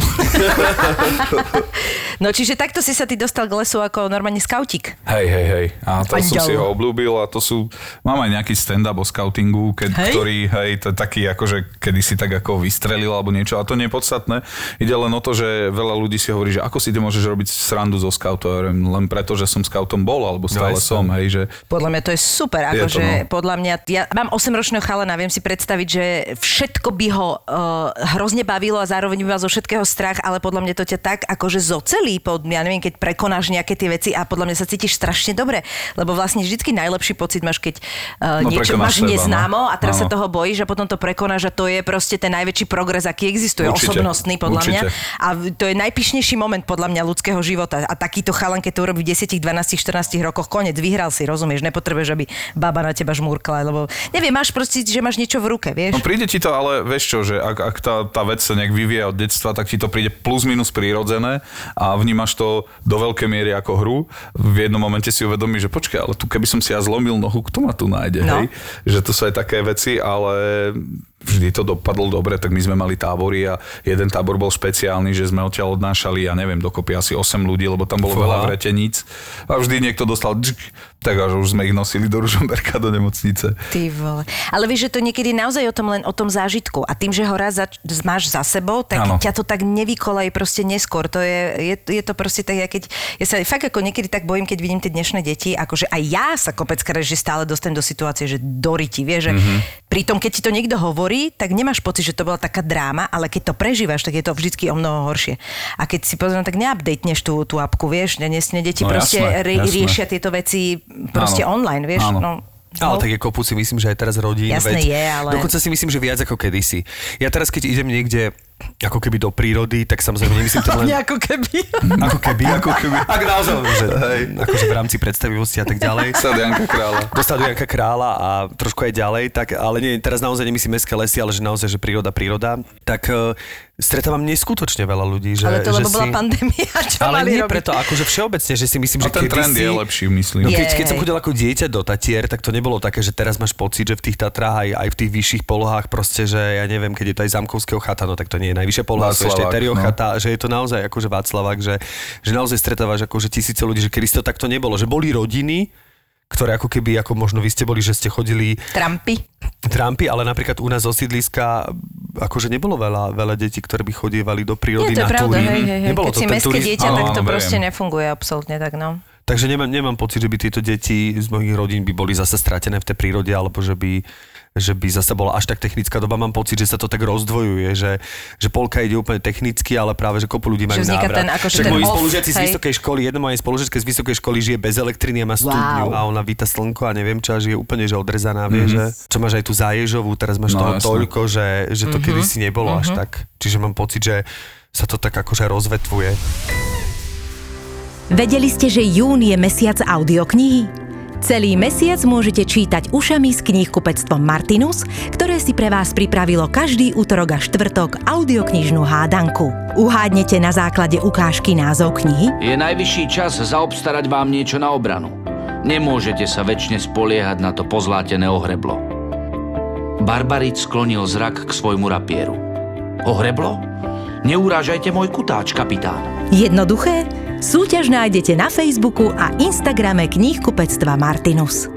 No čiže takto si sa ty dostal k lesu ako normálne skautík. Hej, hej, hej. A to som Anďel. si ho obľúbil a to sú... Mám aj nejaký stand-up o scoutingu, keď, Hej. ktorý, hej, to je taký akože kedy si tak ako vystrelil alebo niečo. A to nie je podstatné. Ide len o to, že veľa ľudí si hovorí, že ako si ty môžeš robiť srandu zo scoutov. Len preto, že som scoutom bol, alebo stále jasné. som, hej, že... Podľa mňa to je super, akože no. podľa mňa, ja mám 8-ročného chalana, viem si predstaviť, že všetko by ho uh, hrozne bavilo a zároveň by mal zo všetkého strach, ale podľa mňa to ťa tak akože zocelí, pod, ja neviem, keď prekonáš nejaké tie veci a podľa mňa sa cítiš strašne dobre, lebo vlastne vždycky najlepší pocit máš, keď uh, No, niečo máš seba, no. neznámo a teraz sa Áno. toho bojíš a potom to prekonáš a to je proste ten najväčší progres, aký existuje, Určite, osobnostný podľa mňa. určite. A to je najpišnejší moment podľa mňa ľudského života. A takýto chalan, keď to urobí v 10, 12, 14 rokoch, konec, vyhral si, rozumieš, nepotrebuješ, aby baba na teba žmúrkla, lebo neviem, máš proste, že máš niečo v ruke, vieš? No príde ti to, ale vieš čo, že ak, ak tá, tá vec sa nejak vyvíja od detstva, tak ti to príde plus minus prirodzené a vnímaš to do veľkej miery ako hru. V jednom momente si uvedomíš, že počkaj, ale tu keby som si ja zlomil nohu, kto ma tu nájde, No. hej? Že to sú aj také veci, ale vždy to dopadlo dobre, tak my sme mali tábory a jeden tábor bol špeciálny, že sme odtiaľ odnášali, ja neviem, dokopy asi 8 ľudí, lebo tam bolo Fúha. veľa vreteníc a vždy niekto dostal džk, tak až už sme ich nosili do Ružomberka, do nemocnice. Ty vole. Ale vieš, že to niekedy naozaj o tom len o tom zážitku. A tým, že ho raz za, máš za sebou, tak Áno. ťa to tak nevykolaj proste neskôr. To je, je, je to proste tak, ja keď, ja sa fakt ako niekedy tak bojím, keď vidím tie dnešné deti, akože aj ja sa kopeckrát, že stále dostanem do situácie, že doriti, vieš, že Mhm. mm-hmm. pritom keď ti to niekto hovorí, tak nemáš pocit, že to bola taká dráma, ale keď to prežívaš, tak je to vždycky o mnoho horšie. A keď si pozriem, tak neupdateneš tú, tú apku, vieš, dnesne deti No proste jasné, ri- jasné. riešia tieto veci proste Áno. online, vieš. Áno. No, Ale tak je kopu si myslím, že aj teraz rodín. Jasné veď, je, ale- Dokonca si myslím, že viac ako kedysi. Ja teraz, keď idem niekde ako keby do prírody, tak samozrejme nemyslím to [LAUGHS] len... Ako keby. Ako keby, ako keby. [LAUGHS] Ak naozaj, že, hej, akože v rámci predstavivosti a tak ďalej. Sad Janka Kráľa. Dostal do Janka Krála a trošku aj ďalej, tak, ale nie, teraz naozaj nemyslím mestské lesy, ale že naozaj, že príroda, príroda. Tak uh, stretávam neskutočne veľa ľudí, že, Ale to že lebo bola si... pandémia, [LAUGHS] čo ale mali nie robiť? preto, akože všeobecne, že si myslím, A že ten trend je lepší, myslím. No keď, keď som chodil ako dieťa do Tatier, tak to nebolo také, že teraz máš pocit, že v tých Tatrách aj, aj v tých vyšších polohách proste, že ja neviem, keď je to aj Zamkovského chata, no tak to nie je najvyššia poloha, to je ešte Václavák, Terio no. že je to naozaj akože Václavák, že, že naozaj stretávaš akože tisíce ľudí, že kedy to takto nebolo, že boli rodiny, ktoré ako keby, ako možno vy ste boli, že ste chodili Trumpy. trampy, ale napríklad u nás zo sídliska akože nebolo veľa, veľa detí, ktoré by chodievali do prírody Nie, to je pravda, hej, hej, hej. Nebolo Keď to si mestské turizm- dieťa, Áno, tak to áno, proste verím. nefunguje absolútne tak, no. Takže nemám, nemám pocit, že by tieto deti z mojich rodín by boli zase stratené v tej prírode, alebo že by, že by zase bola až tak technická doba. Mám pocit, že sa to tak rozdvojuje, že, že polka ide úplne technicky, ale práve, že kopu ľudí majú Že návrat. ten, akože Však ten moji spolužiaci z vysokej školy, jedna moja spolužiačka z vysokej školy žije bez elektriny a má studňu Wow. a ona víta slnko a neviem čo, a žije úplne, že odrezaná, vie, že čo máš aj tú záježovú, teraz máš No, toho jasné. toľko, že, že to kedysi nebolo až tak. Čiže mám pocit, že sa to tak akože rozvetvuje. Vedeli ste, že jún je mesiac audioknihy? Celý mesiac môžete čítať ušami s knihkupectvom Martinus, ktoré si pre vás pripravilo každý útorok a štvrtok audioknižnú hádanku. Uhádnete na základe ukážky názov knihy? Je najvyšší čas zaobstarať vám niečo na obranu. Nemôžete sa väčšine spoliehať na to pozlátené ohreblo. Barbarit sklonil zrak k svojmu rapieru. Ohreblo? Neurážajte môj kutáč, kapitán. Jednoduché? Súťaž nájdete na Facebooku a Instagrame knihkupectva Martinus.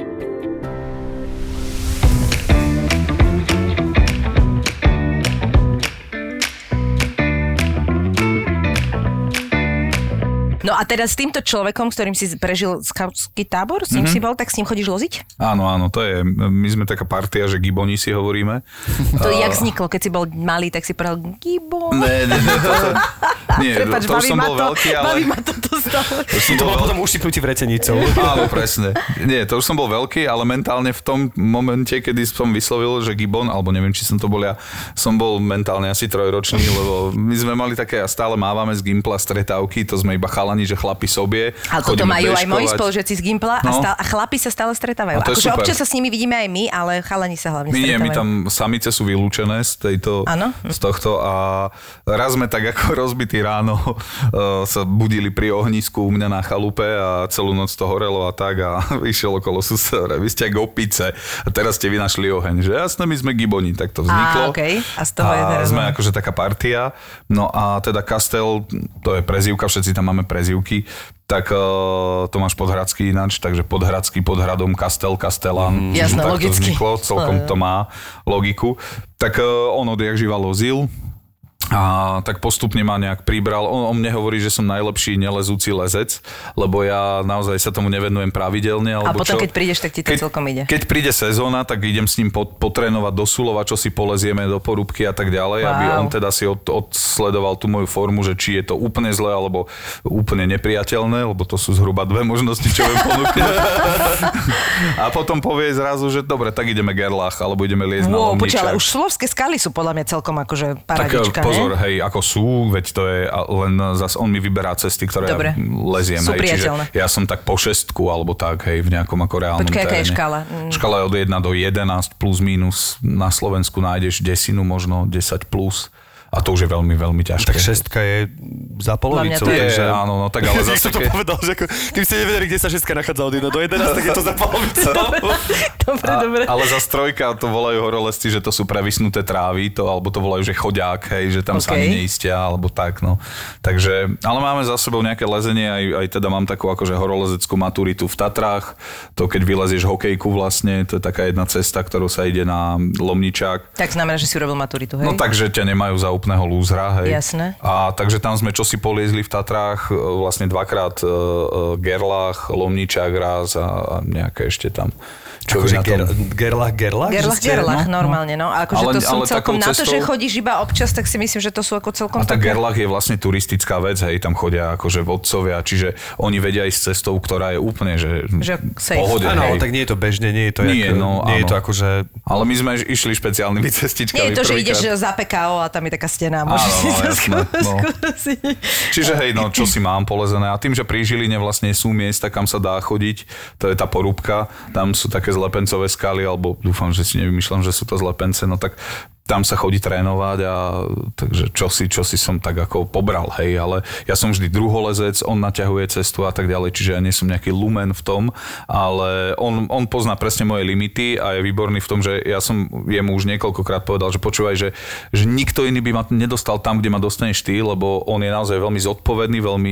No a teraz s týmto človekom, s ktorým si prežil skautský tábor, s ním mm-hmm. si bol, tak s ním chodíš loziť? Áno, áno, to je, my sme taká partia, že giboni si hovoríme. [LAUGHS] To jak vzniklo, keď si bol malý, tak si povedal gibon. Ne, ne, ne, to, to, [LAUGHS] nie, Prepač, to už som bol to, veľký, ale... Baví ma to, to stále. som To bol veľký. potom ušipnutí vretenicou. [LAUGHS] Áno, presne. Nie, to už som bol veľký, ale mentálne v tom momente, kedy som vyslovil, že Gibbon, alebo neviem, či som to bol ja, som bol mentálne asi trojročný, lebo my sme mali také, a stále mávame z Gimpla stretávky, to sme iba chalani, že chlapi sobie. Ale chodíme majú aj moji bežkovať. spolužiaci z Gimpla a, No. stále, a chlapi sa stále stretávajú. A to Akože občas sa s nimi vidíme aj my, ale chalani sa hlavne My nie, stretávajú. my tam samice sú vylúčené z tejto, Áno. z tohto a raz sme tak ako [LAUGHS] rozbití ráno uh, [LAUGHS] sa budili pri ohnisku u mňa na chalupe a celú noc to horelo a tak a [LAUGHS] išiel okolo suseda, vy ste ako opice a teraz ste vy našli oheň, že jasné, my sme giboni, tak to vzniklo. Á, okej. A z toho je teraz, sme no. akože taká partia, no a teda Kastel, to je prezývka, všetci tam máme prezývky, tak uh, Tomáš Podhradský ináč, takže Podhradský pod hradom Kastel, Kastelán. Jasné, tak logicky. to vzniklo, celkom [LAUGHS] to má logiku. Tak uh, on odjak živa lozil, a tak postupne ma nejak pribral. On, on mne hovorí, že som najlepší nelezúci lezec, lebo ja naozaj sa tomu nevenujem pravidelne. A Alebo potom, čo. keď prídeš, tak ti to celkom ide. Keď príde sezóna, tak idem s ním pot, potrénovať do Sulova, čo si polezieme do porúbky a tak ďalej, Wow. aby on teda si od, odsledoval tú moju formu, že či je to úplne zlé alebo úplne nepriateľné, lebo to sú zhruba dve možnosti, čo viem ponúknuť. [LAUGHS] a potom povie zrazu, že dobre, tak ideme Gerlach, alebo ideme liesť na Wow, počkaj, ale Lomničák. už slovské skaly sú podľa mňa celkom akože Tak paradička, pozor, ne? hej, ako sú, veď to je len zas on mi vyberá cesty, ktoré Dobre. ja leziem. Sú hej, čiže ja som tak po šestku, alebo tak, hej, v nejakom ako reálnom Počkaj, aká je škála? Mm. Škála je od 1 do 11 plus minus. Na Slovensku nájdeš desinu, možno 10 plus. A to už je veľmi, veľmi ťažké. Tak šestka je za to polovicou, je- takže... Áno, no tak ale [LAUGHS] zase som to keď- povedal, že ako, keby ste nevedeli, kde sa šestka nachádza od 1 do 11, tak je to za polovicou. [LAUGHS] Dobre, A, dobre. ale za strojka to volajú horolezci, že to sú previsnuté trávy, to, alebo to volajú, že chodiák, hej, že tam sa OK. ani neistia, alebo tak, no. Takže, ale máme za sebou nejaké lezenie, aj, aj teda mám takú akože horolezeckú maturitu v Tatrách, to keď vylezieš hokejku vlastne, to je taká jedna cesta, ktorou sa ide na Lomničák. Tak znamená, že si urobil maturitu, hej? No takže ťa nemajú za úplného lúzra, hej. Jasné. A takže tam sme čosi poliezli v Tatrách, e, vlastne dvakrát uh, Gerlach, Lomničák raz a, a nejaké ešte tam. Čo Akože ger, gerlach, gerlach? Gerlach, ste- gerlach, no, no. normálne, no. A akože Ale- to ale celkom, na to, cestou- že chodíš iba občas, tak si myslím, že to sú ako celkom A tak také- Gerlach je vlastne turistická vec, hej, tam chodia akože vodcovia, čiže oni vedia ísť cestou, ktorá je úplne, že, Že safe. pohode, Áno, tak nie je to bežne, nie je to, Nie, jak, no, nie je to akože... Ale my sme išli špeciálnymi [LAUGHS] cestičkami. Nie je to, že ideš za PKO a tam je taká stena. Môžeš Áno, si to jasné, skú- no. skúsiť. Čiže hej, no čo si mám polezené. A tým, že pri Žiline vlastne sú miesta, kam sa dá chodiť, to je tá porúbka, tam sú také zlepencové skaly, alebo dúfam, že si nevymýšľam, že sú to zlepence, no tak tam sa chodí trénovať a takže čo si, čo si som tak ako pobral, hej, ale ja som vždy druholezec, on naťahuje cestu a tak ďalej, čiže ja nie som nejaký lumen v tom, ale on, on pozná presne moje limity a je výborný v tom, že ja som jemu už niekoľkokrát povedal, že počúvaj, že, že nikto iný by ma nedostal tam, kde ma dostaneš ty, lebo on je naozaj veľmi zodpovedný, veľmi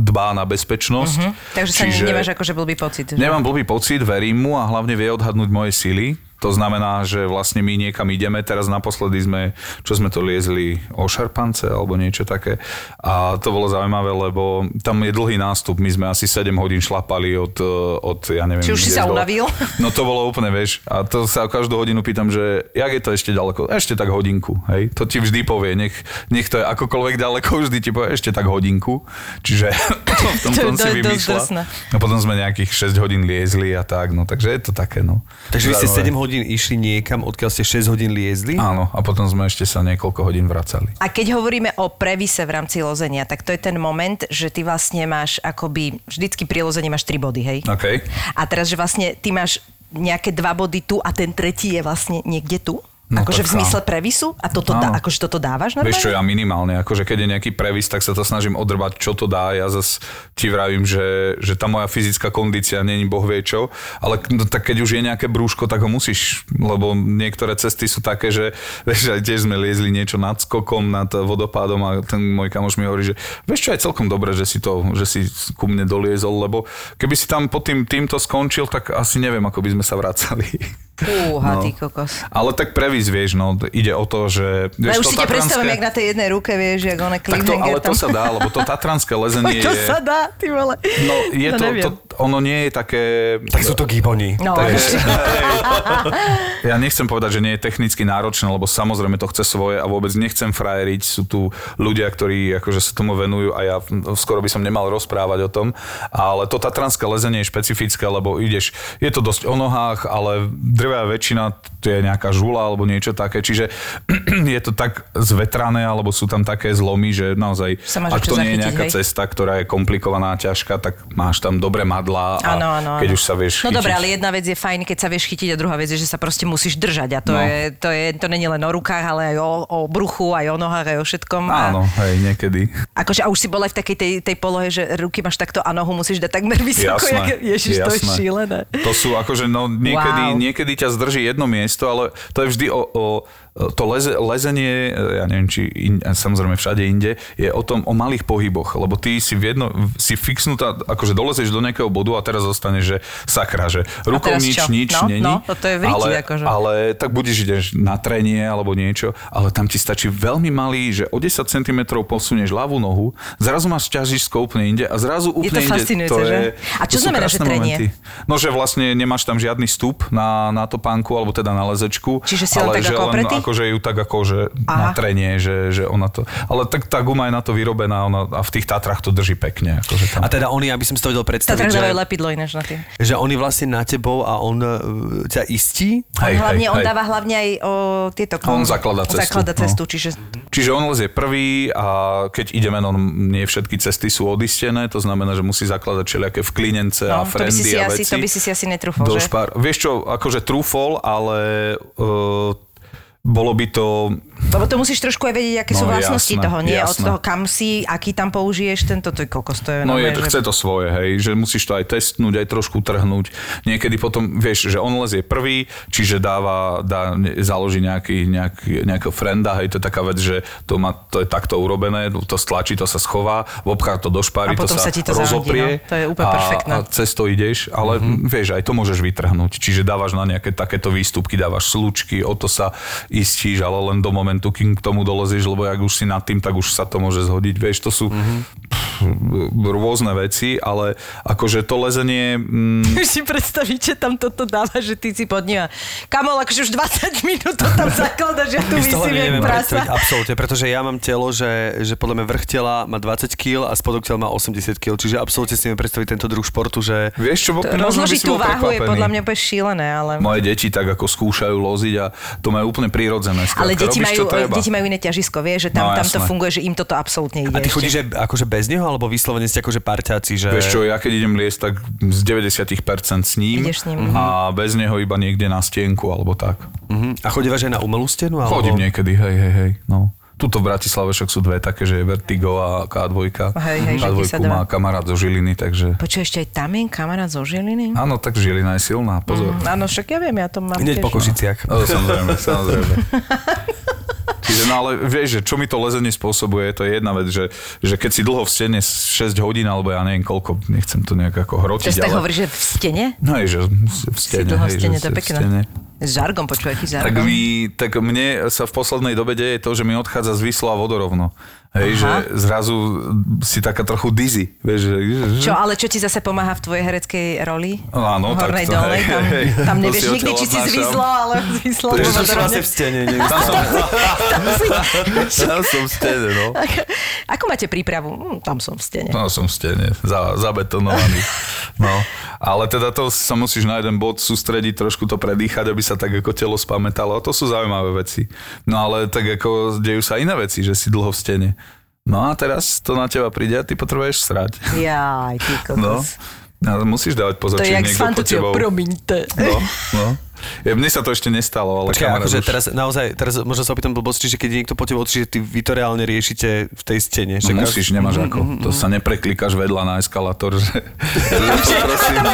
dbá na bezpečnosť. Hm? Takže sa nemáš akože blbý pocit. Že? Nemám blbý pocit, verím mu a hlavne vie odhadnúť moje sily. To znamená, že vlastne my niekam ideme. Teraz naposledy sme, čo sme to liezli, o šarpance alebo niečo také. A to bolo zaujímavé, lebo tam je dlhý nástup. My sme asi 7 hodín šlapali od, od ja neviem... Či už si sa unavil? No to bolo úplne, vieš. A to sa každú hodinu pýtam, že jak je to ešte ďaleko? Ešte tak hodinku, hej. To ti vždy povie. Nech, nech to je akokoľvek ďaleko, vždy ti povie ešte tak hodinku. Čiže v tom, To si dosť vymýšľa. drsné. A potom sme nejakých 6 hodín liezli a tak, no takže je to také, no. Takže vy ste Zaujímavé. 7 hodín išli niekam, odkiaľ ste 6 hodín liezli? Áno, a potom sme ešte sa niekoľko hodín vracali. A keď hovoríme o previse v rámci lozenia, tak to je ten moment, že ty vlastne máš akoby, vždycky pri lození máš 3 body, hej? OK. A teraz, že vlastne ty máš nejaké dva body tu a ten tretí je vlastne niekde tu? No akože v zmysle previsu? A toto, dá, akože toto dávaš normálne? Vieš čo, ja minimálne, akože keď je nejaký previs, tak sa to snažím odrbať, čo to dá. Ja zas ti vravím, že, že tá moja fyzická kondícia není boh vie čo, ale no, tak keď už je nejaké brúško, tak ho musíš, lebo niektoré cesty sú také, že [LAUGHS] vieš, aj tiež sme liezli niečo nad skokom, nad vodopádom a ten môj kamoš mi hovorí, že vieš čo, je celkom dobré, že si to, že si ku mne doliezol, lebo keby si tam pod tým, týmto skončil, tak asi neviem, ako by sme sa vracali. [LAUGHS] Fúha, No. ty kokos. Ale tak prevíz, vieš, no, ide o to, že... Vieš, už to si tatranské- jak na tej jednej ruke, vieš, jak one tak to, ale to tam. sa dá, lebo to tatranské lezenie [LAUGHS] to je... sa dá, ty vole. No, je No, to, neviem. to, ono nie je také... Tak sú to giboni. No, Tak, [LAUGHS] ja nechcem povedať, že nie je technicky náročné, lebo samozrejme to chce svoje a vôbec nechcem frajeriť. Sú tu ľudia, ktorí akože sa tomu venujú a ja skoro by som nemal rozprávať o tom. Ale to tatranské lezenie je špecifické, lebo ideš, je to dosť o nohách, ale drvá väčšina to je nejaká žula alebo niečo také. Čiže [CLEARS THROAT] je to tak zvetrané, alebo sú tam také zlomy, že naozaj, Sa máš ak to nie je nejaká hej? cesta, ktorá je komplikovaná, ťažká, tak máš tam dobré madlá a Áno, áno, keď áno. už sa vieš No chytiť. dobre, ale jedna vec je fajn, keď sa vieš chytiť a druhá vec je, že sa proste musíš držať a to, No. je, to, je, to není len o rukách, ale aj o, o bruchu, aj o nohách, aj o všetkom. Áno, A, hej, niekedy. akože, a už si bola aj v takej tej, tej polohe, že ruky máš takto a nohu musíš dať takmer vysoko. Jasné, jak, ježiš, to je jasné. šílené. To sú akože, no niekedy, Wow. niekedy ťa zdrží jedno miesto, ale to je vždy o, o to leze, lezenie, ja neviem, či in, samozrejme všade inde, je o tom, o malých pohyboch, lebo ty si v jedno, si fixnutá, akože dolezeš do nejakého bodu a teraz zostane, že sakra, že rukou nič, čo? nič No, není. no, to je v riti, ale, akože. ale tak budeš ideš na trenie alebo niečo, ale tam ti stačí veľmi malý, že o 10 cm posunieš ľavú nohu, zrazu máš ťažisko úplne inde a zrazu úplne to inde. to že? je, A čo znamená, že trenie? momenty. No, že vlastne nemáš tam žiadny stup na, na topánku, alebo teda na lezečku. Čiže si ale tak že ako len? Akože ju tak ako, že na Aha. trenie, že, že ona to... Ale tak tá guma je na to vyrobená ona, a v tých Tatrách to drží pekne. Akože tam. A teda oni, aby som si to vedel predstaviť, tak že, dávajú lepidlo ináč na tým. že oni vlastne na tebou a on uh, ťa istí? On, Hej, hlavne, hej, on hej. dáva hlavne aj o tieto... On zaklada cestu, Zaklada no. cestu, čiže... Čiže on lezie prvý a keď ideme, no nie všetky cesty sú odistené, to znamená, že musí zakladať všelijaké vklinence a No, to by si frendy si a asi, veci. to by si si asi netrúfol, do že? špár. Vieš čo, akože trúfol, ale uh, bolo by to... Lebo to musíš trošku aj vedieť, aké sú No, vlastnosti jasné, toho, nie? Od jasné. toho, kam si, aký tam použiješ tento, to je kokos, to je No je, to, že- chce to svoje, hej, že musíš to aj testnúť, aj trošku trhnúť. Niekedy potom, vieš, že on lezie prvý, čiže dáva, dá, založí nejaký, nejaký, nejakého frenda, hej, to je taká vec, že to, má, to je takto urobené, to stlačí, to sa schová, vobchá to do špáry, to potom sa, sa ti to zahodí, rozoprie. no. To je úplne a, perfektné. A cez to ideš, ale mm-hmm. vieš, aj to môžeš vytrhnúť. Čiže dávaš na nejaké takéto výstupky, dávaš slučky, o to sa istíš, ale len do momentu, kým k tomu dolezíš, lebo ak už si nad tým, tak už sa to môže zhodiť. Vieš, to sú mm-hmm. pff, rôzne veci, ale akože to lezenie... Mm, Už si predstaviť, že tam toto dáva, že ty si pod ním. Kamol, akože už 20 minút to tam zakladaš, ja tu vysím jak prasa. absolútne, pretože ja mám telo, že, že podľa mňa vrch tela má 20 kg a spodok tela má 80 kg, čiže absolútne si neviem predstaviť tento druh športu, že vieš čo, Rozložiť tú váhu je podľa mňa úplne šílené, ale... Moje deti tak ako skúšajú loziť a to majú úplne prírodzené. Ale deti robíš, majú, čo treba. deti majú iné ťažisko, vieš, že tam, No, tam to funguje, že im toto absolútne ide. a ty ešte. chodíš že, akože bez neho, alebo vyslovene ste akože parťáci, že... Vieš čo, ja keď idem liesť, tak z 90% s ním, Ideš s ním, mhm. a bez neho iba niekde na stienku alebo tak. Mhm. A chodívaš aj na umelú stenu? Alebo... Chodím niekedy, hej, hej, hej. No. Tuto v Bratislave však sú dve také, že je Vertigo a K2. Hej, hej, že K2 ti sa má kamarát zo Žiliny, takže... Počuj, ešte aj tam je kamarát zo Žiliny? Áno, tak Žilina je silná, pozor. Mm, Áno, však ja viem, ja to mám Hneď tiež. po Košiciach. No, samozrejme, samozrejme. [LAUGHS] Čiže, no ale vieš, že čo mi to lezenie spôsobuje, to je jedna vec, že, že keď si dlho v stene 6 hodín, alebo ja neviem koľko, nechcem to nejak ako hrotiť, Často ale... hovoríš, že v stene? No je, že v Si stene, dlho v stene, to je si pekné. stene. S žargom, počuj, aký Tak, mi, tak mne sa v poslednej dobe deje to, že mi odchádza zvislo a vodorovno. Hej, Aha. že zrazu si taká trochu dizzy. Vieš, že, že, Čo, ale čo ti zase pomáha v tvojej hereckej roli? Áno, tak Hornej, to- dolnej, hej, tam, hej, tam nevieš nikdy, či si zvyslo, ale. Takže vo som vlastne v stene, nie? Tam som, tam som v stene, no. Ako máte prípravu? Hm, tam som v stene. No som v stene, za, zabetonovaný. No, ale teda to sa musíš na jeden bod sústrediť, trošku to predýchať, aby sa tak ako telo spamätalo. A to sú zaujímavé veci. No ale tak ako dejú sa iné veci, že si dlho v stene. No a teraz to na teba príde a ty potrebuješ srať. Jaj, ty No. kokos. A musíš dávať pozor, To je či s niekto po fantúciou, tebou... promiňte. No, no. Ja, mne sa to ešte nestalo, ale Počkaj, akože už- teraz naozaj, teraz možno sa opýtam blbosť, čiže keď je niekto po tebe, čiže ty vy to reálne riešite v tej stene. No Však musíš, nemáš ako. To sa nepreklikaš vedľa na eskalátor, že... že prosím. [LAUGHS]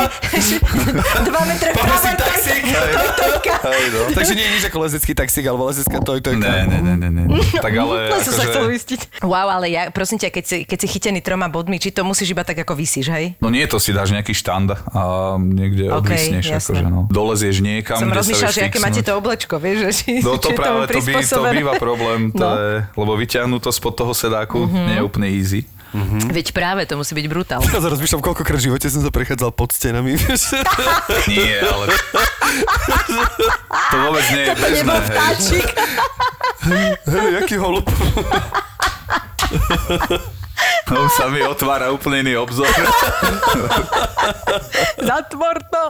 [LAUGHS] Dva metre vpravo, taxík. No. Takže nie je nič ako lezecký taxík alebo lezecká toj, toj. Ne, ne, ne, ne, ne. Tak ale [LAUGHS] To som sa chcel akože... uistiť. Wow, ale ja, prosím ťa, keď si, keď si chytený troma bodmi, či to musíš iba tak ako vysíš, hej? No nie, to si dáš nejaký štand a niekde OK, odvisneš. Akože, no. Dolezieš niekam, som kde sa rozmýšľal, vieš že aké máte to oblečko, vieš, že či, No [LAUGHS] to či je práve to, by, to býva problém, to No. je, lebo vyťahnuť to spod toho sedáku nie je úplne easy. Veď práve, to musí byť brutál. Ja sa rozmýšľam, koľkokrát v živote som sa prechádzal pod stenami. [LAUGHS] Nie, ale... to vôbec nie je To bežné, nebol hej. vtáčik. Hej, aký holub. [LAUGHS] No, sa mi otvára úplne iný obzor. [LAUGHS] Zatvor to.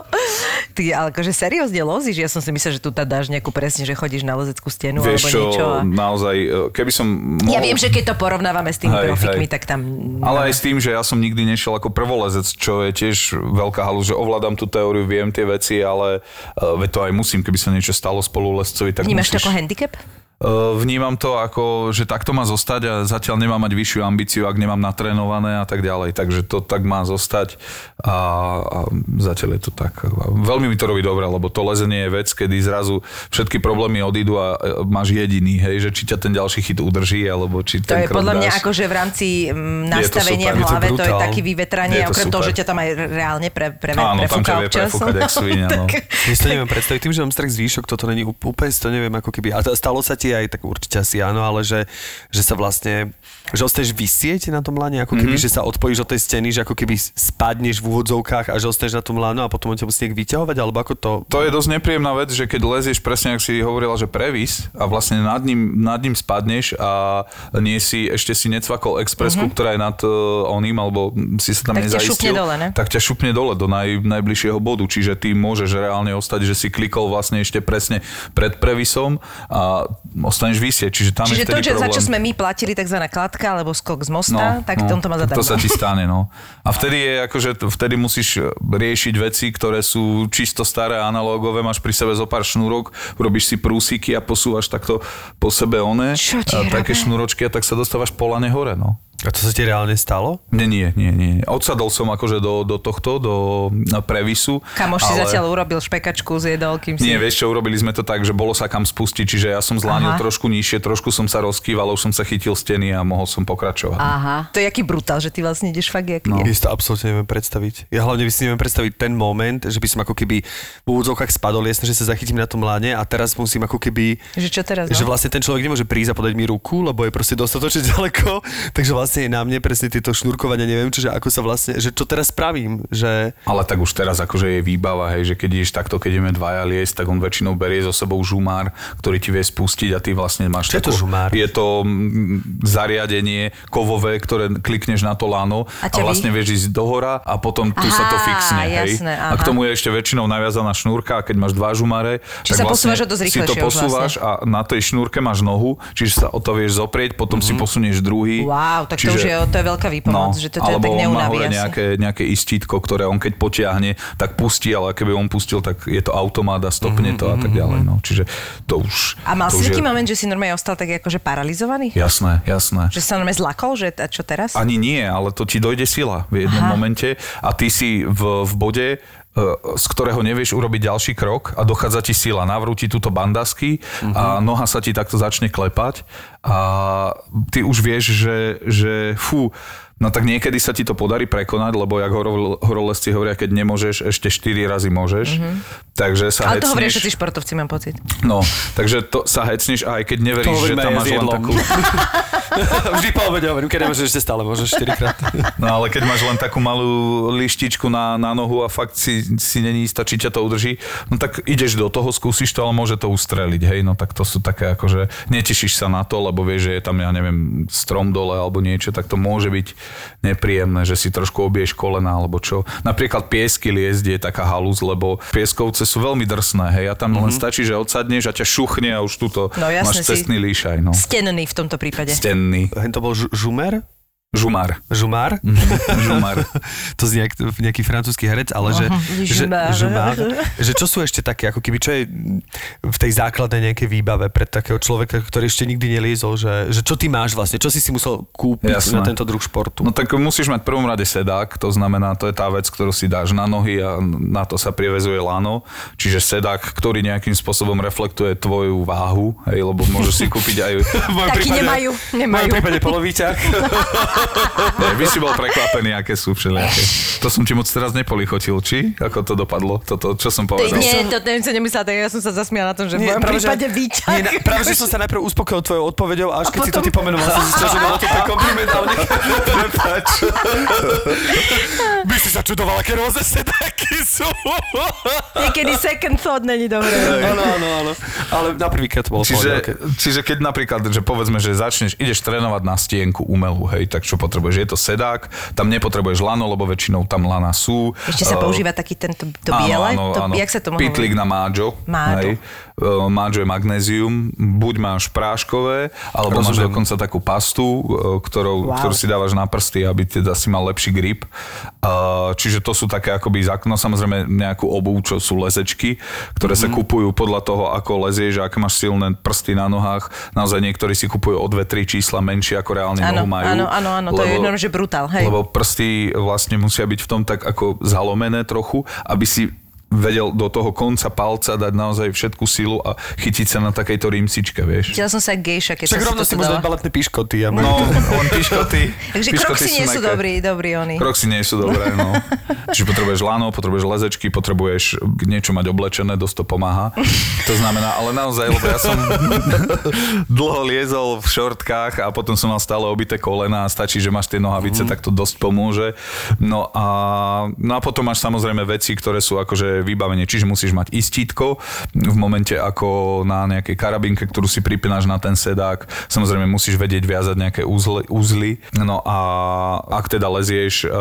Ty, ale akože seriózne lozíš? Ja som si myslel, že tu tá dáš nejakú presne, že chodíš na lezeckú stenu Vieš alebo čo, niečo. A... naozaj, e, keby som mohol... Ja viem, že keď to porovnávame s tými Hej, profikmi, hej. tak tam... Ale aj s tým, že ja som nikdy nešiel ako prvolezec, čo je tiež veľká halu, že ovládam tú teóriu, viem tie veci, ale uh, veď to aj musím, keby sa niečo stalo spolulezcovi, tak Vnímaš to musíš... ako handicap? Uh, vnímam to ako, že takto má zostať a zatiaľ nemám mať vyššiu ambíciu, ak nemám natrénované a tak ďalej. Takže to tak má zostať a, a zatiaľ je to tak. Veľmi mi to robí dobre, lebo to lezenie je vec, kedy zrazu všetky problémy odídu a e, máš jediný, hej, že či ťa ten ďalší chyt udrží, alebo či To ten je podľa mňa dáš. akože v rámci mm, nastavenia super, v je to hlave, to je taký vyvetranie, Je to okrem toho, super. že ťa tam aj reálne pre, pre, Áno, tam ťa vie prefúkať jak svinia, [LAUGHS] no. Ja si to neviem predstaviť, tým, že mám strach z výšok, toto není úp- úplne to neviem ako keby, a stalo sa ti aj, tak určite asi áno, ale že, že sa vlastne, že ostaneš vysieť na tom lane, ako keby, mm-hmm. že sa odpojíš od tej steny, že ako keby spadneš v úvodzovkách a že ostaneš na tom lano a potom ťa musí nejak vyťahovať, alebo ako to... To je dosť nepríjemná vec, že keď lezieš presne, ak si hovorila, že previs a vlastne nad ním, nad ním spadneš a nie si, ešte si necvakol expresku, mm-hmm. ktorá je nad uh, oným, alebo si sa tam Tak ťa nezaistil. šupne dole, ne? Tak ťa šupne dole do naj, najbližšieho bodu, čiže ty môžeš reálne ostať, že si klikol vlastne ešte presne pred previsom a ostaneš vysieť, čiže tam Čiže je to, čo, za problém. čo sme my platili, tzv. kladka alebo skok z mosta, tak no, tomto má zadarmo. To sa ti stane, no. A vtedy je akože, vtedy musíš riešiť veci, ktoré sú čisto staré, analógové, máš pri sebe zo pár šnúrok, robíš si prúsiky a posúvaš takto po sebe one, Čo ti a také hrabe? šnúročky a tak sa dostávaš polane hore, no. A to sa ti reálne stalo? Nie, nie, nie, nie. Odsadol som akože do, do tohto, do previsu. Kamoš si ale- zatiaľ urobil špekačku, zjedol, kým si... Nie, vieš čo, urobili sme to tak, že bolo sa kam spustiť, čiže ja som zlánil Aha. trošku nižšie, trošku som sa rozkýval, už som sa chytil steny a mohol som pokračovať. Aha. To je aký brutál, že ty vlastne ideš fakt jak... No. Ja si to absolútne neviem predstaviť. Ja hlavne by si neviem predstaviť ten moment, že by som ako keby v úvodzovkách spadol, jasne, že sa zachytím na tom lane a teraz musím ako keby Že čo teraz, no? že vlastne ten človek nemôže prísť a podať mi ruku, lebo je proste dostatočne [LAUGHS] ďaleko, takže vlastne je na mne presne tieto šnurkovania, neviem čo, že ako sa vlastne, že čo teraz spravím, že Ale tak už teraz akože je výbava, hej, že keď ideš takto, keď ideme dvaja liesť, tak on väčšinou berie so sebou žumár, ktorý ti vie spustiť a ty vlastne máš... Čo je to žumár? Je to mm, zariadenie kovové, ktoré klikneš na to lano A a, vlastne vieš ísť do hora a potom tu sa to Aha, fixne, hej. jasné, A k aha. tomu je ešte väčšinou naviazaná šnúrka a keď máš dva žumáre, Čiže tak sa vlastne posúvaš o dosť si to posúvaš a na tej šnúrke máš nohu, čiže sa o to vieš zoprieť, potom si posunieš druhý. Mhm. Wow, tak to už je, to je veľká výpomoc, že to ťa alebo tak neunaví asi. nejaké, nejaké istítko, ktoré on keď potiahne, tak pustí, ale keby on pustil, tak je to automat a stopne to a tak ďalej. No. Čiže to už... A mal si taký je... moment, že si normálne ostal tak akože paralizovaný? Jasné, jasné. Že sa normálne zlakol, že a čo teraz? Ani nie, ale to ti dojde sila v jednom Aha. momente a ty si v, v bode, z ktorého nevieš urobiť ďalší krok a dochádza ti sila. Navrú ti túto bandasky a noha sa ti takto začne klepať a ty už vieš, že, že fú, No tak niekedy sa ti to podarí prekonať, lebo jak horol, horolezci hovoria, keď nemôžeš, ešte 4 razy môžeš. Takže sa Ale to hovoria hecneš. všetci športovci, mám pocit. No, takže to sa hecneš a aj keď neveríš, To že tam máš len takú... [LAUGHS] vždy po obede hovorím, keď nemôžeš, ešte stále môžeš 4 krát. [LAUGHS] No ale keď máš len takú malú lištičku na, na nohu a fakt si, si není istá, či ťa to udrží, no tak ideš do toho, skúsiš to, ale môže to ustreliť, hej, no tak to sú také akože, netešíš sa na to, lebo vieš, že je tam, ja neviem, strom dole alebo niečo, tak to môže byť nepríjemné, že si trošku obieš kolena alebo čo. Napríklad piesky liezť je taká halúz, lebo pieskovce sú veľmi drsné, hej, a tam len stačí, že odsadneš a ťa šuchne a už tuto No jasne máš cestný líšaj, no. Stenný v tomto prípade. Stenný. Hen to bol žu- žumer? Žumár. Žumár? Žumár. [LAUGHS] to znie jak, nejaký francúzsky herec, ale že, že, žumár. žumár, že čo sú ešte také, ako keby, čo je v tej základnej nejakej výbave pre takého človeka, ktorý ešte nikdy neliezol, že, že čo ty máš vlastne, čo si si musel kúpiť Jasné. na tento druh športu? No tak musíš mať v prvom rade sedák, to znamená, to je tá vec, ktorú si dáš na nohy a na to sa privezuje lano, čiže sedák, ktorý nejakým spôsobom reflektuje tvoju váhu, hej, lebo môžeš si kúpiť aj... v mojom Takí nemajú, V nemajú. prípade polovíťak. [LAUGHS] [LAUGHS] Nie, by si bol prekvapený, aké sú všelijaké. To som ti moc teraz nepolichotil, či? Ako to dopadlo? Toto, čo som povedal? Nie, to ten sa nemyslela, tak ja som sa zasmiala na tom, že v mojom prípade výťah. Nie, práve, že som sa najprv uspokojil tvojou odpoveďou a až keď si to ty pomenoval, som zistil, že bolo to ten kompliment, ale ne... By [LAUGHS] si sa čudovala, aké rôzne sedáky sú. Niekedy second thought není dobré. Áno, áno, áno. Ale na prvýkrát to bolo Čiže, pohode, okay. čiže keď napríklad, že povedzme, že začneš, ideš trénovať na stienku umelú, hej, tak čo potrebuješ? Je to sedák, tam nepotrebuješ lano, lebo väčšinou tam lana sú. Ešte sa Eh, používa taký tento to biele, to, jak sa to Pitlík na máďo. Máďo. Máďo je magnézium, buď máš práškové, alebo máš Rozumiem. dokonca takú pastu, eh, ktorou, Wow. ktorú si dávaš na prsty, aby teda si mal lepší grip. Eh, Čiže to sú také akoby, zák- no samozrejme nejakú obuv, čo sú lezečky, ktoré sa Mhm. kupujú podľa toho, ako lezieš, aké máš silné prsty na nohách. Naozaj niektorí si kupujú o dve, tri čísla menšie, ako reálne Áno, nohu majú. áno, áno, áno, to je jedno, že brutál, hej. Lebo prsty vlastne musia byť v tom tak ako zalomené trochu, aby si vedel do toho konca palca dať naozaj všetku silu a chytiť sa na takejto rímsičke, vieš. Cítila som sa gejša, keď Však som rovno si môžeš dať dala. baletné piškoty. A No, len piškoty. [LAUGHS] Takže piškoty kroksy nie sú dobrí, dobrí oni. Kroksy nie sú dobré, no. [LAUGHS] Čiže potrebuješ lano, potrebuješ lezečky, potrebuješ niečo mať oblečené, dosť to pomáha. To znamená, ale naozaj, lebo ja som [LAUGHS] dlho liezol v šortkách a potom som mal stále obité kolena a stačí, že máš tie nohavice, Mhm. tak to dosť pomôže. No a, no a potom máš samozrejme veci, ktoré sú akože vybavenie, čiže musíš mať istítko v momente ako na nejakej karabinke, ktorú si pripínaš na ten sedák. Samozrejme musíš vedieť viazať nejaké úzly, úzly. No a ak teda lezieš eh,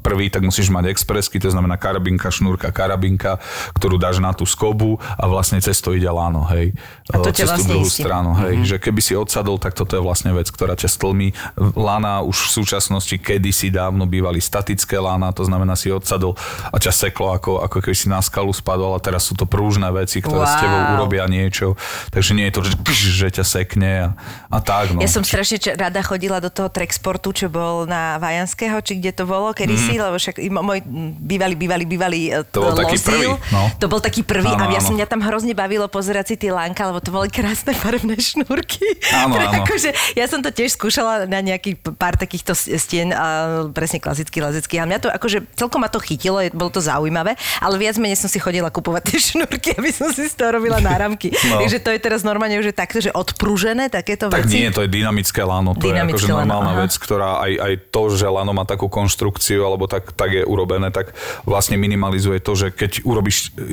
prvý, tak musíš mať expresky, to znamená karabinka, šnúrka, karabinka, ktorú dáš na tú skobu a vlastne cez to ide láno, hej. A to ťa cez tú vlastne druhú istí. stranu, hej. Že keby si odsadol, tak toto je vlastne vec, ktorá ťa stlmí. Lana už v súčasnosti kedysi dávno bývali statické lána, to znamená si odsadol a ťa seklo ako, ako keby si na skalu spadol a teraz sú to prúžne veci, ktoré s Wow. tebou urobia niečo. Takže nie je to, že, že ťa sekne a, a tak. No. Ja som strašne rada chodila do toho Trexportu, čo bol na Vajanského, či kde to bolo kedysi, lebo však môj bývalý, bývalý, bývalý e, To bol taký prvý, no. To bol taký prvý Áno, a ja áno. som mňa tam hrozne bavilo pozerať si tie lánka, lebo to boli krásne [LAUGHS] farebné šnúrky. Áno, Ktoré áno. Akože, ja som to tiež skúšala na nejaký pár takýchto s- stien, a presne klasický lezecký. A mňa to akože celkom ma to chytilo, je- bolo to zaujímavé, ale viac menej som si chodila kupovať tie šnúrky, aby som si z toho robila náramky. [LAUGHS] No. Takže to je teraz normálne už takto, že odprúžené takéto Tak veci. nie, to je dynamické lano, to Dynamické je akože lano, normálna aha. vec, ktorá aj, aj to, že lano má takú konštrukciu, alebo tak, tak je urobené, tak vlastne minimalizuje to, že keď urobíš e,